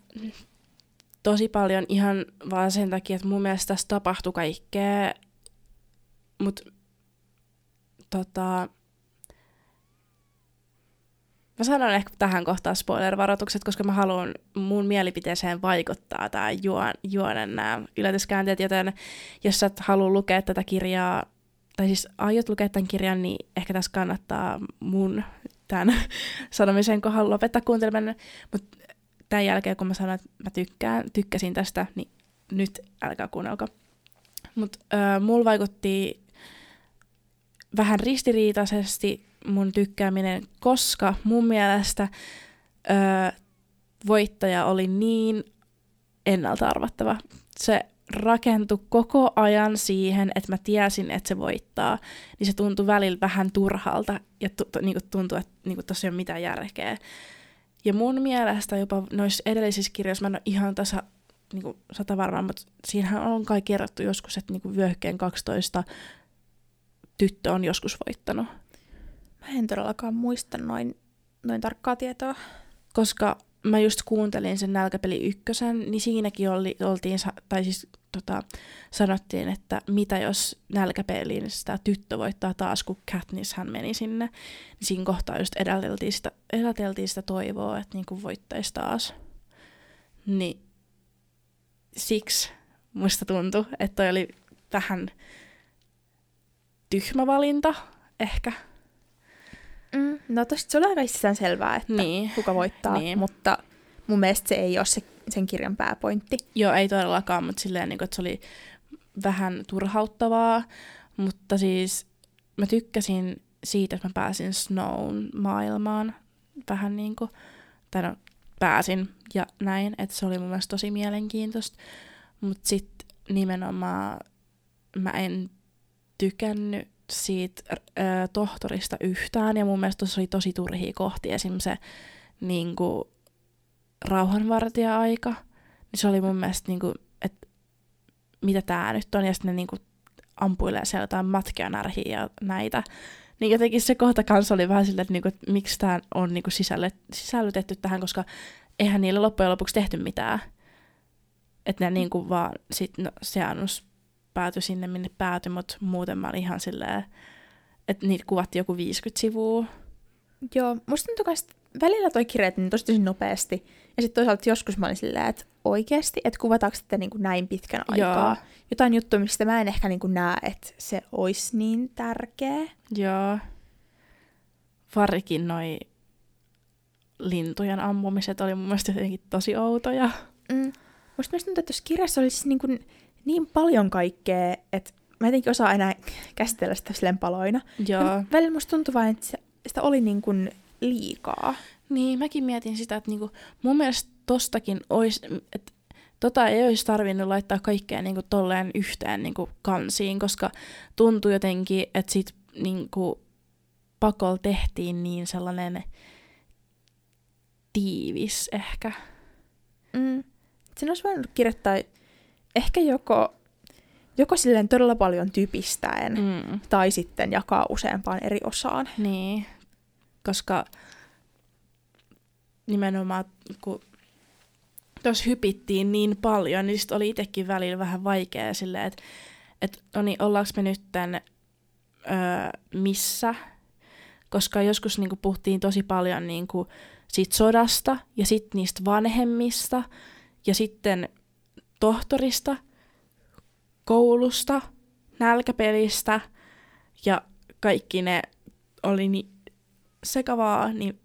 tosi paljon ihan vaan sen takia, että mun mielestä tässä tapahtui kaikkea, mutta tota, Mä sanon ehkä tähän kohtaan spoiler-varoitukset, koska mä haluan mun mielipiteeseen vaikuttaa tämä juon, juonen nämä yllätyskäänteet, joten jos sä et halua lukea tätä kirjaa, tai siis aiot lukea tämän kirjan, niin ehkä tässä kannattaa mun tämän sanomisen kohdalla lopettaa kuunteleminen. Mutta tämän jälkeen, kun mä sanoin, että mä tykkään, tykkäsin tästä, niin nyt älkää kuunnelko. Mutta äh, mulla vaikutti vähän ristiriitaisesti mun tykkääminen, koska mun mielestä öö, voittaja oli niin ennalta arvattava. Se rakentui koko ajan siihen, että mä tiesin, että se voittaa, niin se tuntui välillä vähän turhalta ja tu- tu- niinku tuntui, että niinku ole mitään järkeä. Ja mun mielestä jopa noissa edellisissä kirjoissa, mä en ole ihan tasa, niinku, sata varma, mutta siinähän on kai kerrottu joskus, että niinku vyöhykkeen 12 tyttö on joskus voittanut. Mä en todellakaan muista noin, noin tarkkaa tietoa. Koska mä just kuuntelin sen nälkäpeli ykkösen, niin siinäkin oli, oltiin, tai siis tota, sanottiin, että mitä jos nälkäpeliin sitä tyttö voittaa taas, kun Katniss hän meni sinne. Niin siinä kohtaa just edelteltiin sitä, edelteltiin sitä toivoa, että niinku voittaisi taas. Niin siksi musta tuntui, että toi oli vähän tyhmä valinta ehkä. Mm. No tosta se oli aika selvää, että Niin. kuka voittaa, Niin. mutta mun mielestä se ei ole se, sen kirjan pääpointti. Joo, ei todellakaan, mutta silleen, niin kuin, että se oli vähän turhauttavaa, mutta siis mä tykkäsin siitä, että mä pääsin Snown maailmaan vähän niin kuin, tai no pääsin ja näin, että se oli mun mielestä tosi mielenkiintoista, mutta sitten nimenomaan mä en tykännyt siitä ö, tohtorista yhtään, ja mun mielestä tuossa oli tosi turhia kohti, esim. se niin kuin, rauhanvartija-aika, niin se oli mun mielestä, niin kuin, että mitä tää nyt on, ja sitten ne niin kuin, ampuilee siellä jotain matkia närhiä ja näitä. Niin jotenkin se kohta kanssa oli vähän silleen, että, niinku, että miksi tämä on niinku sisälle, sisällytetty tähän, koska eihän niille loppujen lopuksi tehty mitään. Että ne niinku vaan sit, no, se annus päätyi sinne, minne päätyi, mutta muuten mä olin ihan silleen, että niitä kuvattiin joku 50 sivua. Joo, musta tuntuu välillä toi niin tosi tosi nopeasti. Ja sitten toisaalta joskus mä olin silleen, että oikeasti, että kuvataanko sitä niin kuin näin pitkän aikaa. Joo. Jotain juttuja, mistä mä en ehkä niin kuin näe, että se olisi niin tärkeä. Joo. Varsinkin noi lintujen ammumiset oli mun mielestä jotenkin tosi outoja. Mm. Musta myös tuntuu, että tuossa kirjassa oli siis niin, kuin niin paljon kaikkea, että mä jotenkin osaa enää käsitellä sitä silleen paloina. Joo. Ja välillä musta tuntuu vain, että sitä oli niin kuin liikaa. Niin, mäkin mietin sitä, että niinku, mun mielestä tostakin olisi, että tota ei olisi tarvinnut laittaa kaikkea niinku tolleen yhteen niinku kansiin, koska tuntui jotenkin, että sit niinku pakolla tehtiin niin sellainen tiivis ehkä. Mm. Sen olisi voinut kirjoittaa ehkä joko, joko silleen todella paljon typistäen. Mm. tai sitten jakaa useampaan eri osaan. Niin, koska nimenomaan kun tuossa hypittiin niin paljon, niin sit oli itsekin välillä vähän vaikea silleen, että et, no niin, ollaanko me nyt tän, öö, missä, koska joskus niinku puhuttiin tosi paljon niinku siitä sodasta ja sitten niistä vanhemmista ja sitten tohtorista, koulusta, nälkäpelistä ja kaikki ne oli niin sekavaa, niin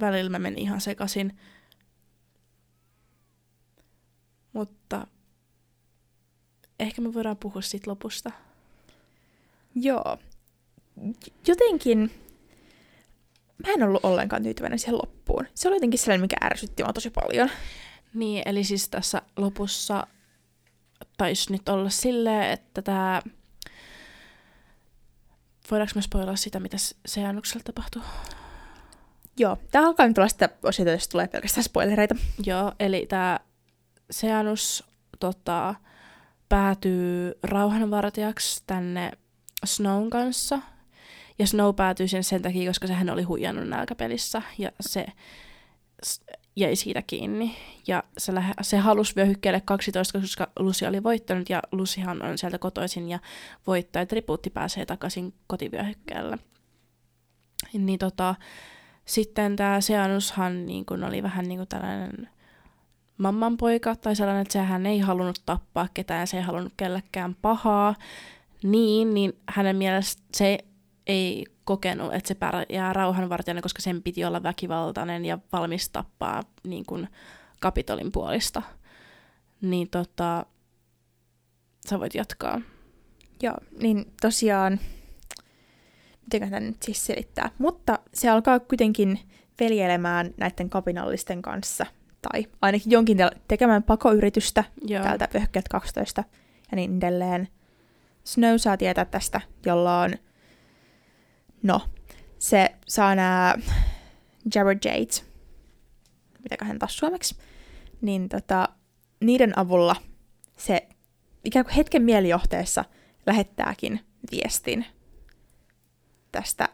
välillä mä menin ihan sekasin. Mutta ehkä me voidaan puhua siitä lopusta. Joo. Jotenkin mä en ollut ollenkaan tyytyväinen siihen loppuun. Se oli jotenkin sellainen, mikä ärsytti mua tosi paljon. Niin, eli siis tässä lopussa taisi nyt olla silleen, että tämä... Voidaanko me spoilaa sitä, mitä se- seannuksella tapahtuu? Joo, tää alkaa nyt olla sitä osiota, jos tulee pelkästään spoilereita. Joo, eli tämä Seanus tota, päätyy rauhanvartijaksi tänne Snown kanssa. Ja Snow päätyy sen sen takia, koska sehän oli huijannut nälkäpelissä. Ja se jäi siitä kiinni. Ja se, lähe, se halusi vyöhykkeelle 12, koska Lucy oli voittanut ja Lucyhan on sieltä kotoisin ja voittaa, että pääsee takaisin kotivyöhykkeelle. Niin tota, sitten tämä Seanushan niin kun oli vähän niin kuin tällainen mamman poika tai sellainen, että sehän ei halunnut tappaa ketään, se ei halunnut kellekään pahaa. Niin, niin hänen mielestä se ei kokenut, että se jää rauhanvartijana, koska sen piti olla väkivaltainen ja valmis tappaa niin kuin kapitolin puolista. Niin tota, sä voit jatkaa. Joo, niin tosiaan, miten tämä nyt siis selittää, mutta se alkaa kuitenkin veljelemään näiden kapinallisten kanssa, tai ainakin jonkin tekemään pakoyritystä Joo. täältä vyöhykkeeltä 12 ja niin edelleen. Snow saa tietää tästä, jolloin No, se saa nämä Jade, mitäköhän taas suomeksi, niin tota, niiden avulla se ikään kuin hetken mielijohteessa lähettääkin viestin tästä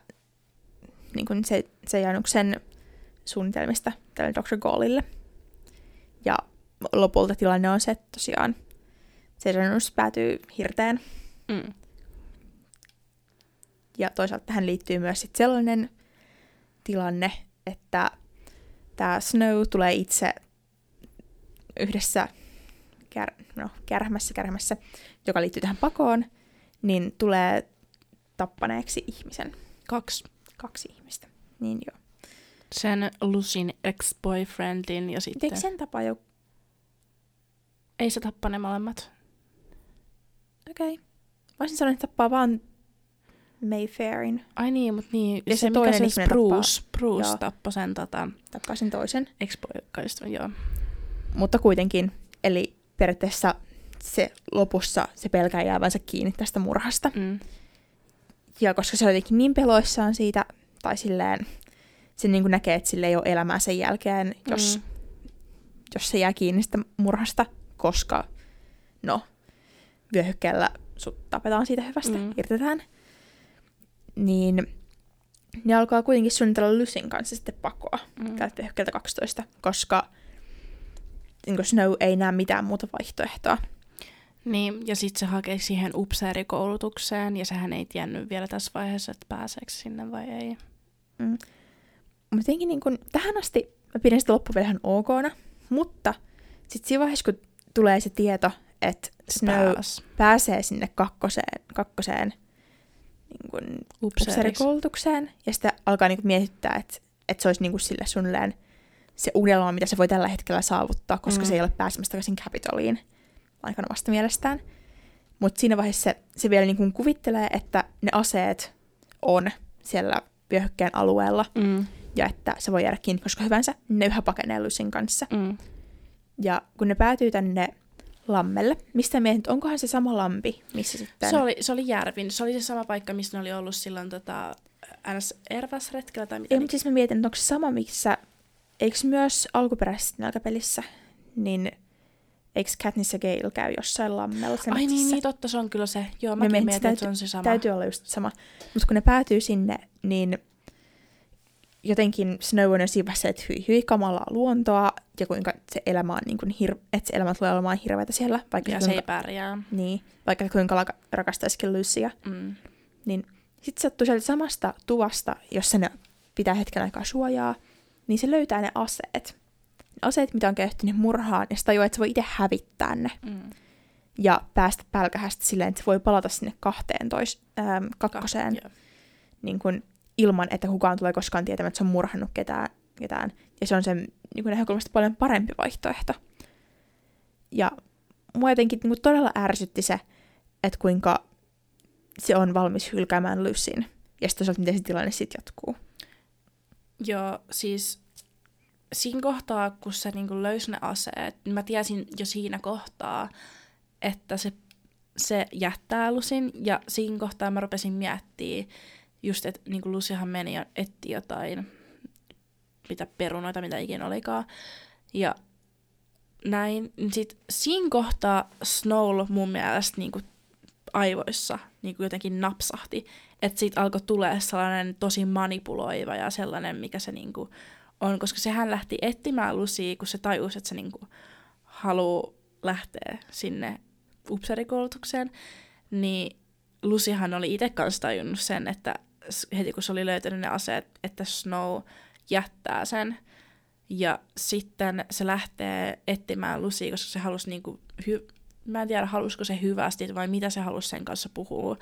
niin kuin se, se Januksen suunnitelmista tälle Dr. Gaullille. Ja lopulta tilanne on se, että tosiaan se Janus päätyy hirteen. Mm. Ja toisaalta tähän liittyy myös sit sellainen tilanne, että tämä Snow tulee itse yhdessä kär, no, kärhmässä, kärhmässä, joka liittyy tähän pakoon, niin tulee tappaneeksi ihmisen. Kaksi. Kaksi ihmistä. Niin joo. Sen Lucin ex-boyfriendin ja sitten... Eikö sen tapa jo... Ei se tappa ne molemmat. Okei. Okay. Voisin sanoa, että tappaa vaan Mayfairin. Ai niin, mutta niin. Ja se, se toinen mikä se Bruce, tappaa. Bruce tappoi sen tota... Tappaa sen toisen. ex joo. Mutta kuitenkin, eli periaatteessa se lopussa se pelkää jäävänsä kiinni tästä murhasta. Mm. Ja koska se on jotenkin niin peloissaan siitä, tai silleen, se niin näkee, että sille ei ole elämää sen jälkeen, jos, mm. jos se jää kiinni sitä murhasta, koska no, vyöhykkeellä sut tapetaan siitä hyvästä, mm. irtetään niin ne alkaa kuitenkin suunnitella Lucyn kanssa sitten pakoa mm. täältä 12, koska niin Snow ei näe mitään muuta vaihtoehtoa. Niin, ja sitten se hakee siihen upseerikoulutukseen, ja sehän ei tiennyt vielä tässä vaiheessa, että pääseekö sinne vai ei. Mm. Mutta jotenkin niin kun, tähän asti mä pidän sitä loppuun ihan okona, mutta sitten siinä vaiheessa, kun tulee se tieto, että Snow Pääs. pääsee sinne kakkoseen, kakkoseen niin kuin upseerikoulutukseen. Ja sitten alkaa niin kuin mietittää, että, että se olisi niin sille suunnilleen se unelma, mitä se voi tällä hetkellä saavuttaa, koska mm. se ei ole pääsemässä takaisin Capitoliin aika omasta mielestään. Mutta siinä vaiheessa se, se vielä niin kuin kuvittelee, että ne aseet on siellä vyöhykkeen alueella mm. ja että se voi jäädä kiinni koska hyvänsä. Ne yhä pakenee Lucyn kanssa. Mm. Ja kun ne päätyy tänne lammelle. Mistä mietit, onkohan se sama lampi, missä sitten... Se oli, se oli Järvin. Se oli se sama paikka, missä ne oli ollut silloin tota, ns. Ervas-retkellä tai mitä. Ei, mutta siis mä mietin, että onko se sama, missä... Eikö myös alkuperäisessä nälkäpelissä, niin eikö Katniss ja Gale käy jossain lammella Ai niin, niin, totta, se on kyllä se. Joo, mä mietin, että se on se sama. Täytyy olla just sama. Mutta kun ne päätyy sinne, niin jotenkin Snow on siinä että hyi, hyi kamalaa luontoa ja kuinka se elämä on niin kuin hir- että se elämä tulee olemaan hirveätä siellä. Vaikka ja se kuinka, ei pärjää. Niin, vaikka kuinka rakastaisikin Lucia. Mm. Niin sitten sattuu sieltä samasta tuvasta, jossa ne pitää hetken aikaa suojaa, niin se löytää ne aseet. Aseet, mitä on käytetty niin murhaan, ja se tajuaa, että se voi itse hävittää ne. Mm. Ja päästä pälkähästä silleen, että se voi palata sinne kahteen tois, ähm, kakkoseen. Kah, niin kun ilman, että kukaan tulee koskaan tietämään, että se on murhannut ketään. ketään. Ja se on sen niin kuin näkökulmasta paljon parempi vaihtoehto. Ja mua jotenkin niin todella ärsytti se, että kuinka se on valmis hylkäämään Lucyn. Ja sitten miten se tilanne sitten jatkuu. Joo, siis siinä kohtaa, kun se niin löysi ne aseet, niin mä tiesin jo siinä kohtaa, että se, se jättää Lusin. Ja siinä kohtaa mä rupesin miettimään, just, että niin Luciahan meni ja etti jotain, mitä perunoita, mitä ikinä olikaan. Ja näin. Sitten siinä kohtaa Snow mun mielestä niin kuin aivoissa niin kuin jotenkin napsahti. Että siitä alkoi tulee sellainen tosi manipuloiva ja sellainen, mikä se niin kuin on, koska sehän lähti etsimään Lucia, kun se tajusi, että se niinku haluaa lähteä sinne upserikoulutukseen, niin Lucyhan oli itse kanssa tajunnut sen, että heti kun se oli löytänyt ne aseet, että Snow jättää sen. Ja sitten se lähtee etsimään Lucy, koska se halusi niinku, hy- mä en tiedä halusiko se hyvästi vai mitä se halusi sen kanssa puhua,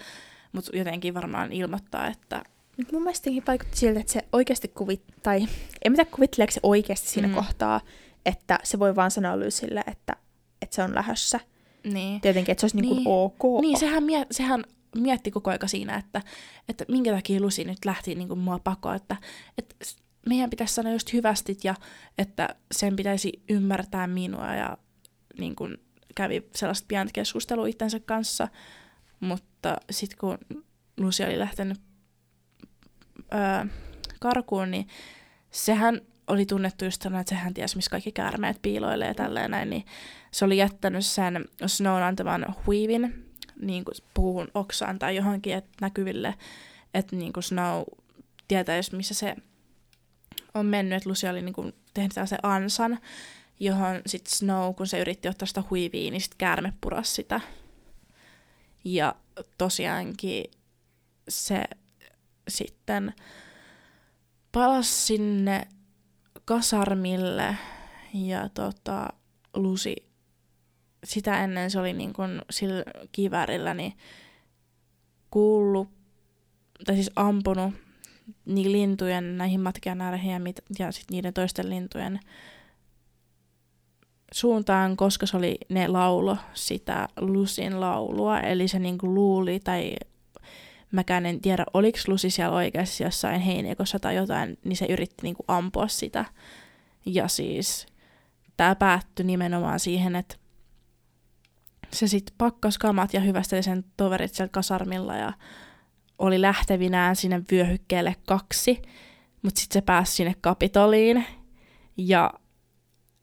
mutta jotenkin varmaan ilmoittaa, että mun mielestä vaikutti siltä, että se oikeasti kuvit, tai en mitä kuvitteleeko se oikeasti siinä mm. kohtaa, että se voi vaan sanoa Lucylle, että, että se on lähössä. Niin. Tietenkin, että se olisi niinku niin. ok. Niin, sehän, mie- sehän mietti koko aika siinä, että, että minkä takia Lucy nyt lähti niin kuin mua pakoon, että, että meidän pitäisi sanoa just hyvästit ja että sen pitäisi ymmärtää minua ja niin kuin kävi sellaista pientä keskustelua itsensä kanssa, mutta sitten kun Lucy oli lähtenyt öö, karkuun, niin sehän oli tunnettu just sanoa, että sehän tiesi, missä kaikki käärmeet piiloilee ja tälleen näin, niin se oli jättänyt sen Snown antaman huivin niin kuin puun oksaan tai johonkin et näkyville, että niin kuin Snow tietäisi, missä se on mennyt, että Lucy oli niin kuin tehnyt se ansan, johon sitten Snow, kun se yritti ottaa sitä huiviin, niin sitten käärme purasi sitä. Ja tosiaankin se sitten palasi sinne kasarmille ja tota, Lucy sitä ennen se oli niin kuin sillä kivärillä niin kuullut, tai siis ampunut niin lintujen näihin matkianääreihin ja, ja sit niiden toisten lintujen suuntaan, koska se oli ne laulo sitä Lusin laulua, eli se niinku luuli, tai mäkään en tiedä, oliko Lusi siellä oikeasti jossain heinäkossa tai jotain, niin se yritti niinku ampua sitä. Ja siis tämä päättyi nimenomaan siihen, että se sitten pakkas kamat ja hyvästeli sen toverit siellä kasarmilla ja oli lähtevinään sinne vyöhykkeelle kaksi, mutta sitten se pääsi sinne kapitoliin ja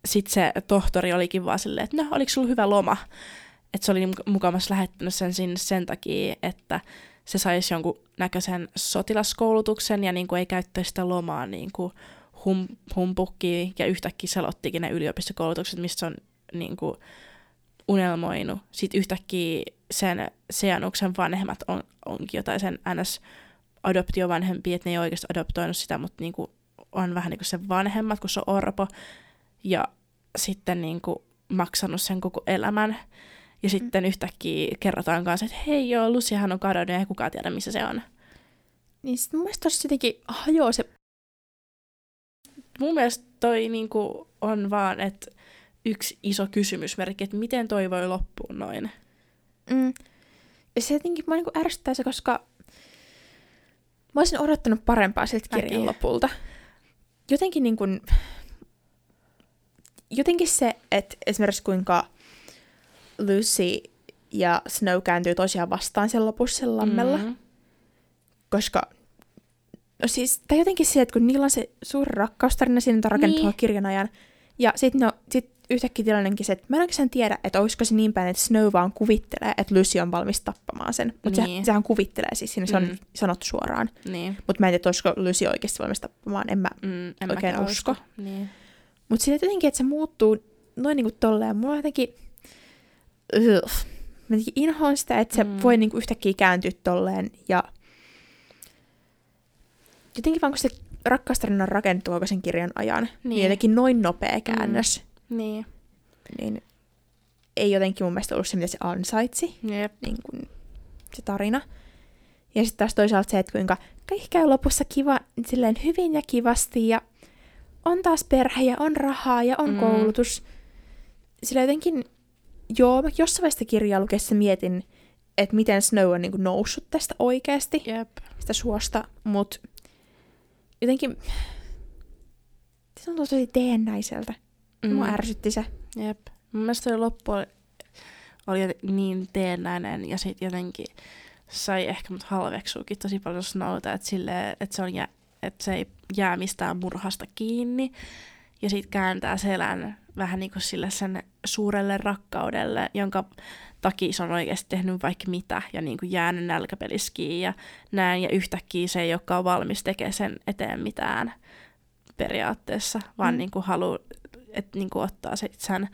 sitten se tohtori olikin vaan silleen, että no, oliko sulla hyvä loma? Että se oli mukavasti lähettänyt sen sinne sen takia, että se saisi jonkun näköisen sotilaskoulutuksen ja niin kuin ei käyttäisi sitä lomaa niin kuin hum, humpukkiin ja yhtäkkiä selottikin ne yliopistokoulutukset, missä on niin kuin unelmoinut. Sitten yhtäkkiä sen Seanuksen vanhemmat on, onkin jotain sen ns adoptiovanhempia, että ne ei oikeasti adoptoinut sitä, mutta niinku on vähän niin kuin sen vanhemmat, kun se on orpo, ja sitten niinku maksanut sen koko elämän. Ja mm. sitten yhtäkkiä kerrotaan kanssa, että hei joo, Luciahan on kadonnut ja ei kukaan tiedä, missä se on. Niin sitten mun mielestä tossa jotenkin hajoaa se... Mun mielestä toi niinku on vaan, että yksi iso kysymysmerkki, että miten toi voi loppua noin. Mm. Ja se jotenkin mä niinku ärsyttää se, koska mä olisin odottanut parempaa siltä kirjan lopulta. Jotenkin niin kuin, jotenkin se, että esimerkiksi kuinka Lucy ja Snow kääntyy tosiaan vastaan sen lopussa lammella. Mm-hmm. Koska, no siis, tai jotenkin se, että kun niillä on se suuri rakkaustarina siinä rakentuu niin. kirjan ajan, ja sitten no, sit yhtäkkiä tilannenkin se, että mä en oikeastaan tiedä, että olisiko se niin päin, että Snow vaan kuvittelee, että Lucy on valmis tappamaan sen. Mutta niin. se, sehän kuvittelee siis, siinä se on mm. sanottu suoraan. Niin. Mutta mä en tiedä, olisiko Lucy oikeasti valmis tappamaan, en mä mm, en oikein usko. Niin. Mutta sitten jotenkin, että se muuttuu noin niinku tolleen, mulla on jotenkin... Ugh. Mä inhoan sitä, että se mm. voi niinku yhtäkkiä kääntyä tolleen ja... Jotenkin vaan kun se rakkaustarina rakentuu koko sen kirjan ajan, niin, niin jotenkin noin nopea käännös. Mm niin. Niin ei jotenkin mun mielestä ollut se, mitä se ansaitsi. Jep. Niin kuin se tarina. Ja sitten taas toisaalta se, että kuinka kaikki käy lopussa kiva, silleen hyvin ja kivasti ja on taas perhe ja on rahaa ja on mm. koulutus. Sillä jotenkin, joo, mä jossain vaiheessa kirjaa lukeessa mietin, että miten Snow on niin kuin noussut tästä oikeasti, Jep. sitä suosta, mutta jotenkin se on tosi teennäiseltä. Mm. Mua ärsytti se. Jep. Mun mielestä se loppu oli, oli niin teennäinen ja sitten jotenkin sai ehkä mut halveksuukin tosi paljon Snowta, että, sille, että, se on jä, että se ei jää mistään murhasta kiinni ja sitten kääntää selän vähän niin kuin sille sen suurelle rakkaudelle, jonka takia se on oikeasti tehnyt vaikka mitä ja niin kuin jäänyt nälkäpeliskiin ja näin, ja yhtäkkiä se ei olekaan valmis tekemään sen eteen mitään periaatteessa, vaan Mm. niin kuin halu, että niin kuin ottaa se sen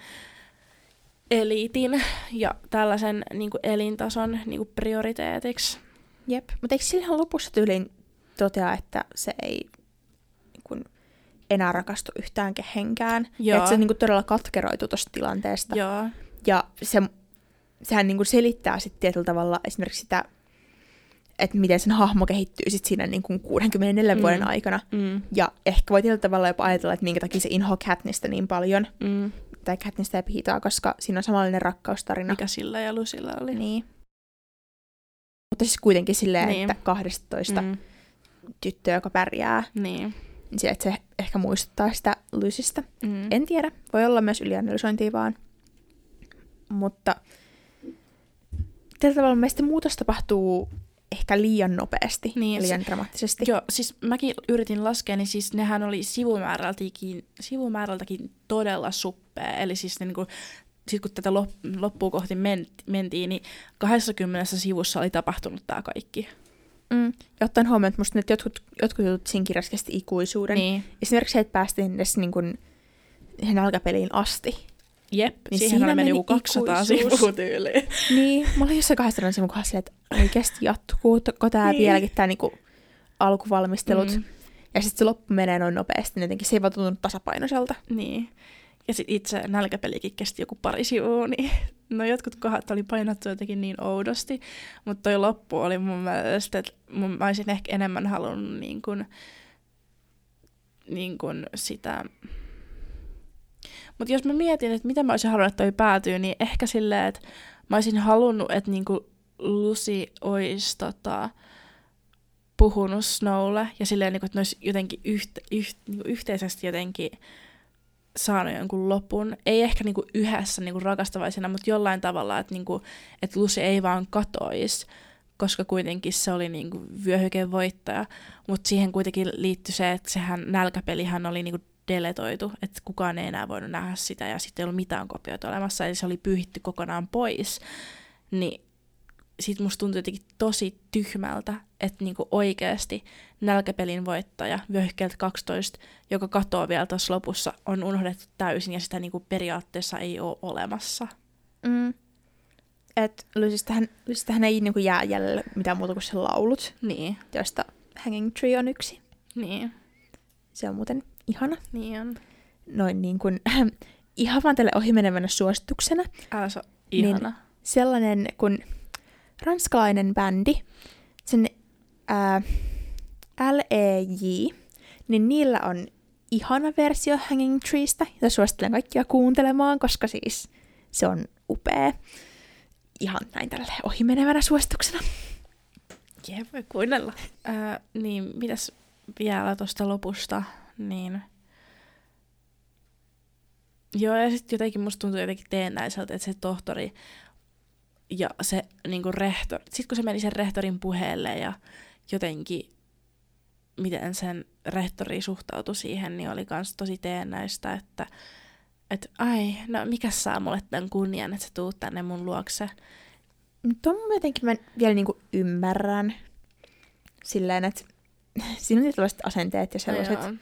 eliitin ja tällaisen niin kuin elintason niin kuin prioriteetiksi. Jep. Mutta eikö sillä ihan lopussa tyyliin totea, että se ei enää rakastu yhtään kehenkään? Joo. että se niin kun, todella katkeroitu tuosta tilanteesta. Joo, Ja se, sehän niin kun, selittää sitten tietyllä tavalla esimerkiksi sitä, että miten sen hahmo kehittyy sit siinä niin kun 64 Mm. vuoden aikana. mm, Ja ehkä voi tietyllä tavalla jopa ajatella, että minkä takia se inho Katnista niin paljon, mm. tai Katnista ja Pihitaa, koska siinä on samanlainen rakkaustarina. mikä sillä ja Lucilla oli. Niin. Mutta siis kuitenkin silleen, Niin. että 12 Mm, tyttöä, joka pärjää, niin. Niin se, että se ehkä muistuttaa sitä Lysistä. Mm. En tiedä, voi olla myös ylianalysointia vaan. Mutta tällä tavalla meistä muutos tapahtuu ehkä liian nopeasti, Niin, liian dramaattisesti. Joo, siis mäkin yritin laskea, niin siis nehän oli sivumäärältäkin, sivumäärältäkin todella suppea. Eli siis ne niinku, sit kun tätä lop- loppuun kohti men- mentiin, niin 20 sivussa oli tapahtunut tämä kaikki. Mm. Ja ottaen huomioon, että musta nyt jotkut, jotkut jutut siinä kirjassa kesti ikuisuuden. Niin. Esimerkiksi se, että päästiin edes niin kuin siihen nälkäpeliin asti. Jep, Niin siihen siinä meni meni joku 200 ikuisuus. sivua tyyliin. Niin, mä olin jossain 200 sivun kohdassa että oikeasti jatkuuko tämä Niin. vieläkin tämä niinku alkuvalmistelut. Mm, Ja sitten se loppu menee noin nopeasti, niin jotenkin se ei vaan tuntunut tasapainoiselta. niin. Ja sitten itse nälkäpelikin kesti joku pari sivua, niin no jotkut kohdat oli painattu jotenkin niin oudosti, mutta toi loppu oli mun mielestä, että mun, mä olisin ehkä enemmän halunnut niin kuin, niin kuin sitä... Mutta jos mä mietin, että mitä mä olisin halunnut, että toi päätyy, niin ehkä silleen, että mä olisin halunnut, että niinku Lucy olisi tota, puhunut Snowlle ja silleen, niinku, että ne olisi jotenkin yht, yht, niinku yhteisesti jotenkin saanut jonkun lopun. Ei ehkä niinku yhdessä niinku rakastavaisena, mutta jollain tavalla, että niinku, et Lucy ei vaan katoisi, koska kuitenkin se oli niinku vyöhyken voittaja. Mutta siihen kuitenkin liittyi se, että sehän nälkäpelihän oli niinku deletoitu, että kukaan ei enää voinut nähdä sitä ja sitten ei ollut mitään kopioita olemassa, eli se oli pyyhitty kokonaan pois. Niin sit musta tuntui jotenkin tosi tyhmältä, että niinku oikeasti nälkäpelin voittaja vyöhykkeeltä 12, joka katoaa vielä tuossa lopussa, on unohdettu täysin ja sitä niinku periaatteessa ei ole olemassa. Mm. Et Lysistähän, Lysistähän ei niinku jää jäljelle mitään muuta kuin sen laulut, Niin, joista Hanging Tree on yksi. niin, Se on muuten ihana. niin on. Noin niin kuin, ihan vaan tälle ohimenevänä suosituksena. Älä se on Niin. ihana. Sellainen kuin ranskalainen bändi, sen ää, LEJ, niin niillä on ihana versio Hanging Treestä, jota suosittelen kaikkia kuuntelemaan, koska siis se on upea. Ihan näin tälle ohimenevänä suosituksena. Jee, voi kuunnella. Ää, niin, mitäs vielä tuosta lopusta, niin... Joo, ja sitten jotenkin musta tuntuu jotenkin teennäiseltä, että se tohtori ja se niinku rehtori... Sitten kun se meni sen rehtorin puheelle ja jotenkin miten sen rehtori suhtautui siihen, niin oli kans tosi teennäistä, että et, ai, no mikä saa mulle tämän kunnian, että sä tuut tänne mun luokse. Tuon jotenkin mä vielä niinku ymmärrän silleen, että siinä on tällaiset asenteet ja sellaiset. Joo.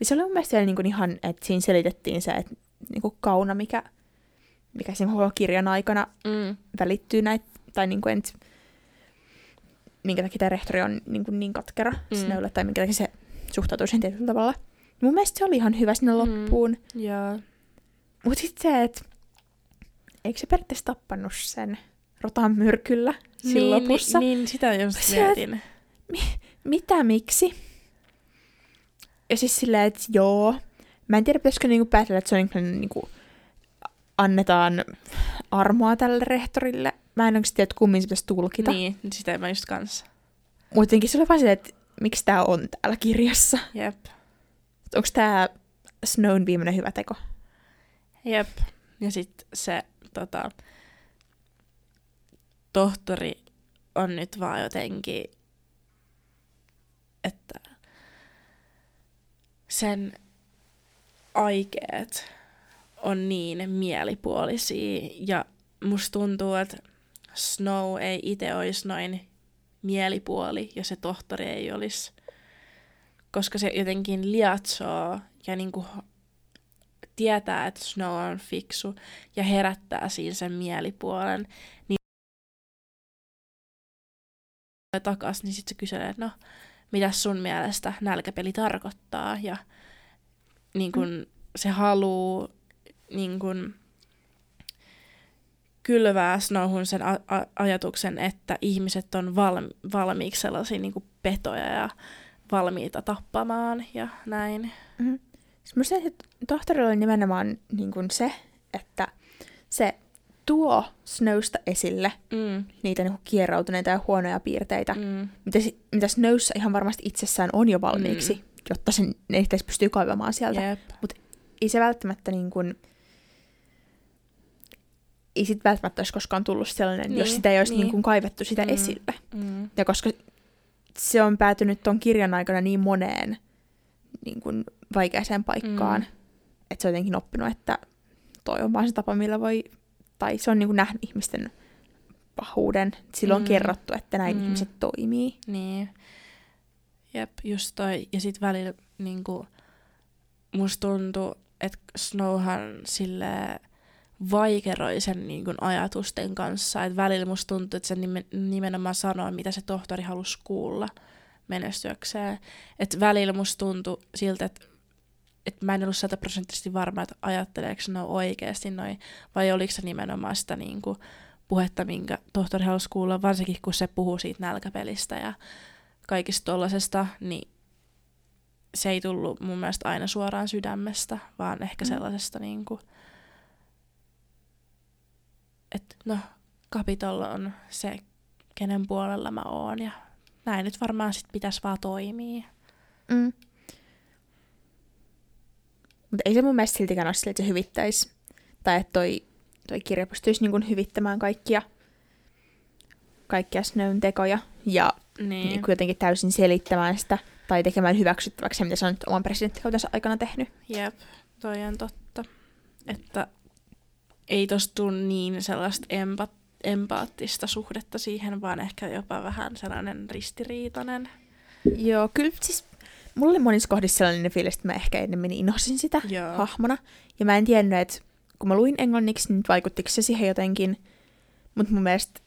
Ja se oli mun mielestä vielä niinku ihan, että siinä selitettiin se, että niinku kauna, mikä, mikä siinä koko kirjan aikana Mm. välittyy näitä, tai niinku, et, minkä takia tämä rehtori on niinku niin katkera Mm. mm. Snowlle, tai minkä takia se suhtautuu siihen tietyllä tavalla. Mun mielestä se oli ihan hyvä sinne Mm. loppuun. Joo. Mutta sitten se, että eikö se periaatteessa tappanut sen rotan myrkyllä siinä niin, lopussa? Niin, niin, sitä just Se- mietin. Mitä, miksi? Ja siis silleen, että joo. Mä en tiedä, pitäisikö niinku päätellä, että se on niinku, niinku annetaan armoa tälle rehtorille. Mä en oikeasti tiedä, että kummin se pitäisi tulkita. Niin. Niin, sitä mä just kanssa. Mutta jotenkin se oli vaan silleen, että miksi tää on täällä kirjassa. Jep. Onko tää Snown viimeinen hyvä teko? Jep. Ja sitten se tota, tohtori on nyt vaan jotenkin, että sen aikeet on niin mielipuolisia. Ja musta tuntuu, että Snow ei itse olisi noin mielipuoli, jos se tohtori ei olisi koska se jotenkin liatsoo ja niinku tietää, että Snow on fiksu ja herättää siinä sen mielipuolen, niin takas, niin sitten se kyselee, että no, mitä sun mielestä nälkäpeli tarkoittaa, ja niin kun, mm. se haluu niin kun, kylvää Snowhun sen a- a- ajatuksen, että ihmiset on valmi- valmiiksi sellaisia niin kuin petoja ja valmiita tappamaan ja näin. Mm-hmm. Minusta se tohtorilla on nimenomaan niin kuin se, että se tuo Snowsta esille mm. niitä niin kuin kierrautuneita ja huonoja piirteitä, mm. mitä, mitä Snowssa ihan varmasti itsessään on jo valmiiksi, mm. jotta sen, ne pystyy kaivamaan sieltä. Mutta ei se välttämättä niin kuin, ei sit välttämättä olisi koskaan tullut sellainen, niin, jos sitä ei olisi niin. Niin kuin kaivettu sitä mm. esille. Mm. Ja koska se on päätynyt tuon kirjan aikana niin moneen niin kuin vaikeaseen paikkaan, mm. että se on jotenkin oppinut, että toi on vaan se tapa, millä voi, tai se on niin kuin nähnyt ihmisten pahuuden. Silloin mm. on kerrottu, että näin mm. ihmiset toimii. Niin. Jep, just toi. Ja sitten välillä niin kuin, musta tuntuu, että Snowhan silleen vaikeroi sen niin kuin, ajatusten kanssa. Et välillä musta tuntuu, että se nimenomaan sanoo, mitä se tohtori halusi kuulla menestyäkseen. Et välillä musta tuntui siltä, että et mä en ollut sataprosenttisesti varma, että ajatteleeko ne oikeasti noin, vai oliko se nimenomaan sitä niin kuin, puhetta, minkä tohtori halusi kuulla, varsinkin kun se puhuu siitä nälkäpelistä ja kaikista tollasesta, niin se ei tullut mun mielestä aina suoraan sydämestä, vaan ehkä mm. sellaisesta niin kuin, että no, Capitol on se, kenen puolella mä oon ja näin nyt varmaan sit pitäisi vaan toimia. Mm. Mutta ei se mun mielestä siltikään ole sille, että se hyvittäisi, tai että toi, toi kirja pystyisi niinku hyvittämään kaikkia, kaikkia Snown tekoja ja niin. Niinku jotenkin täysin selittämään sitä tai tekemään hyväksyttäväksi mitä se on nyt oman presidenttikautensa aikana tehnyt. Jep, toi on totta. Että ei tosta tule niin sellaista empat, empaattista suhdetta siihen, vaan ehkä jopa vähän sellainen ristiriitainen. Joo, kyllä siis mulla oli monissa kohdissa sellainen fiilis, että mä ehkä ennemmin inhosin sitä Joo. hahmona. Ja mä en tiennyt, että kun mä luin englanniksi, niin vaikuttiko se siihen jotenkin. Mutta mun mielestä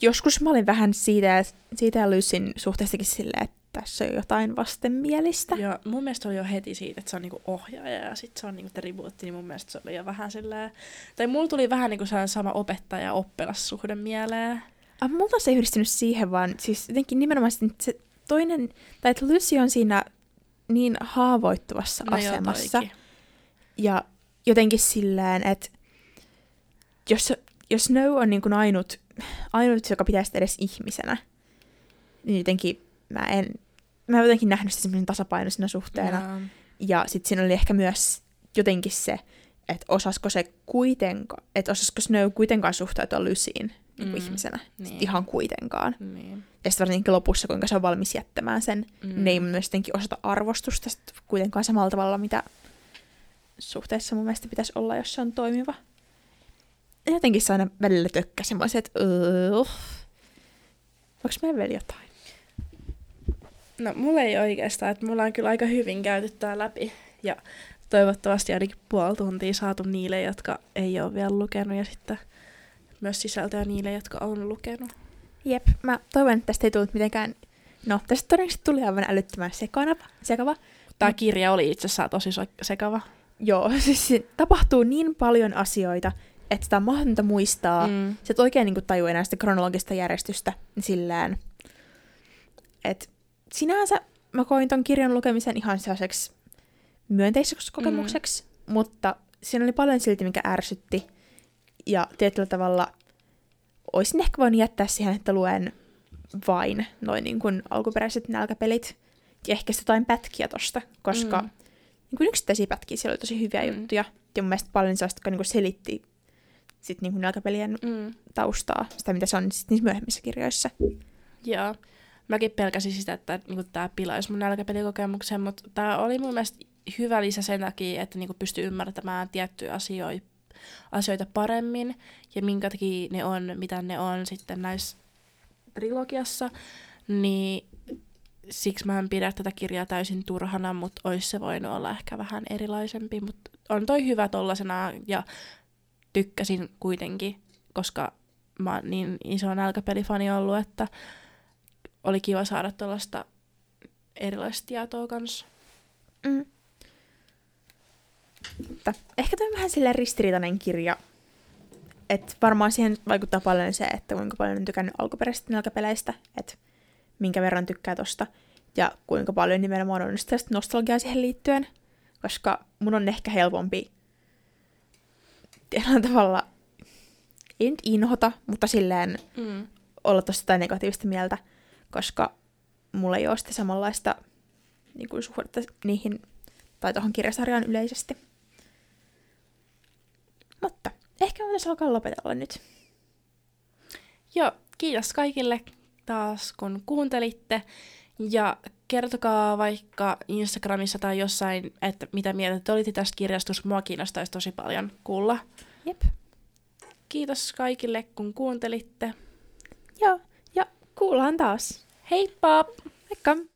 joskus mä olin vähän siitä, siitä ja Lucyn suhteestakin silleen, että tässä on jotain vastenmielistä. Joo, mun mielestä oli jo heti siitä, että se on niinku ohjaaja ja sitten se on niinku tribuutti, niin mun mielestä se oli jo vähän silleen... Tai mulla tuli vähän niinku sama opettaja oppilassuhde mieleen. Ah, mulla se ei yhdistynyt siihen, vaan siis jotenkin nimenomaan se toinen, tai että Lucy on siinä niin haavoittuvassa no asemassa. Joo, ja jotenkin silleen, että jos, jos Snow on niin kuin ainut, ainut, joka pitäisi edes ihmisenä, niin jotenkin mä en, mä en jotenkin nähnyt sitä semmoisen tasapainoisena suhteena. Yeah. Ja sitten siinä oli ehkä myös jotenkin se, että osasko se kuitenkaan, että osasko Snow kuitenkaan suhtautua Lucyin niin mm. ihmisenä. Niin. Ihan kuitenkaan. Niin. Ja sitten varsinkin lopussa, kuinka se on valmis jättämään sen, mm. ne ei myös jotenkin osata arvostusta kuitenkaan samalla tavalla, mitä suhteessa mun mielestä pitäisi olla, jos se on toimiva. Ja jotenkin se aina välillä tökkäsi semmoiset, että Voinko meidän vielä jotain? No, mulla ei oikeastaan, että mulla on kyllä aika hyvin käyty tää läpi. Ja toivottavasti ainakin puoli tuntia saatu niille, jotka ei ole vielä lukenut, ja sitten myös sisältöä niille, jotka on lukenut. Jep, mä toivon, että tästä ei tullut mitenkään... No, tästä todennäköisesti tuli aivan älyttömän sekana, sekava. Tämä kirja oli itse asiassa tosi sekava. Joo, siis tapahtuu niin paljon asioita, että sitä on mahdotonta muistaa. Mm. Sä et oikein niin tajua enää sitä kronologista järjestystä sillään, että sinänsä mä koin ton kirjan lukemisen ihan sellaiseksi myönteiseksi kokemukseksi, mm. mutta siinä oli paljon silti, mikä ärsytti. Ja tietyllä tavalla olisin ehkä voinut jättää siihen, että luen vain noin niin kuin alkuperäiset nälkäpelit ja ehkä jotain pätkiä tosta, koska mm. niin kuin yksittäisiä pätkiä siellä oli tosi hyviä mm. juttuja. Ja mun mielestä paljon sellaista, jotka niin kuin selitti sit niin kuin nälkäpelien mm. taustaa, sitä mitä se on sit niissä myöhemmissä kirjoissa. Joo mäkin pelkäsin sitä, että niinku, tämä pilaisi mun nälkäpelikokemuksen, mutta tämä oli mun mielestä hyvä lisä sen takia, että niinku, pystyy ymmärtämään tiettyjä asioita, asioita paremmin ja minkä takia ne on, mitä ne on sitten näissä trilogiassa, niin siksi mä en pidä tätä kirjaa täysin turhana, mutta olisi se voinut olla ehkä vähän erilaisempi. Mutta on toi hyvä tollasena ja tykkäsin kuitenkin, koska mä oon niin iso nälkäpelifani ollut, että oli kiva saada tuollaista erilaista tietoa kanssa. Mm. Mutta ehkä tämä on vähän silleen ristiriitainen kirja. Et varmaan siihen vaikuttaa paljon se, että kuinka paljon on tykännyt alkuperäisistä nälkäpeleistä, että minkä verran tykkää tosta, ja kuinka paljon nimenomaan on sitä nostalgiaa siihen liittyen, koska mun on ehkä helpompi tietyllä tavalla, ei nyt inhota, mutta silleen Mm. olla tosta negatiivista mieltä, koska mulla ei ole sitä samanlaista niin kuin suhdetta niihin tai tuohon kirjasarjaan yleisesti. Mutta ehkä voitaisiin alkaa lopetella nyt. Joo, kiitos kaikille taas kun kuuntelitte. Ja kertokaa vaikka Instagramissa tai jossain, että mitä mieltä te olitte tästä kirjastosta. Mua kiinnostaisi tosi paljon kuulla. Jep. Kiitos kaikille kun kuuntelitte. Joo, kuullaan taas. Heippa! Moikka!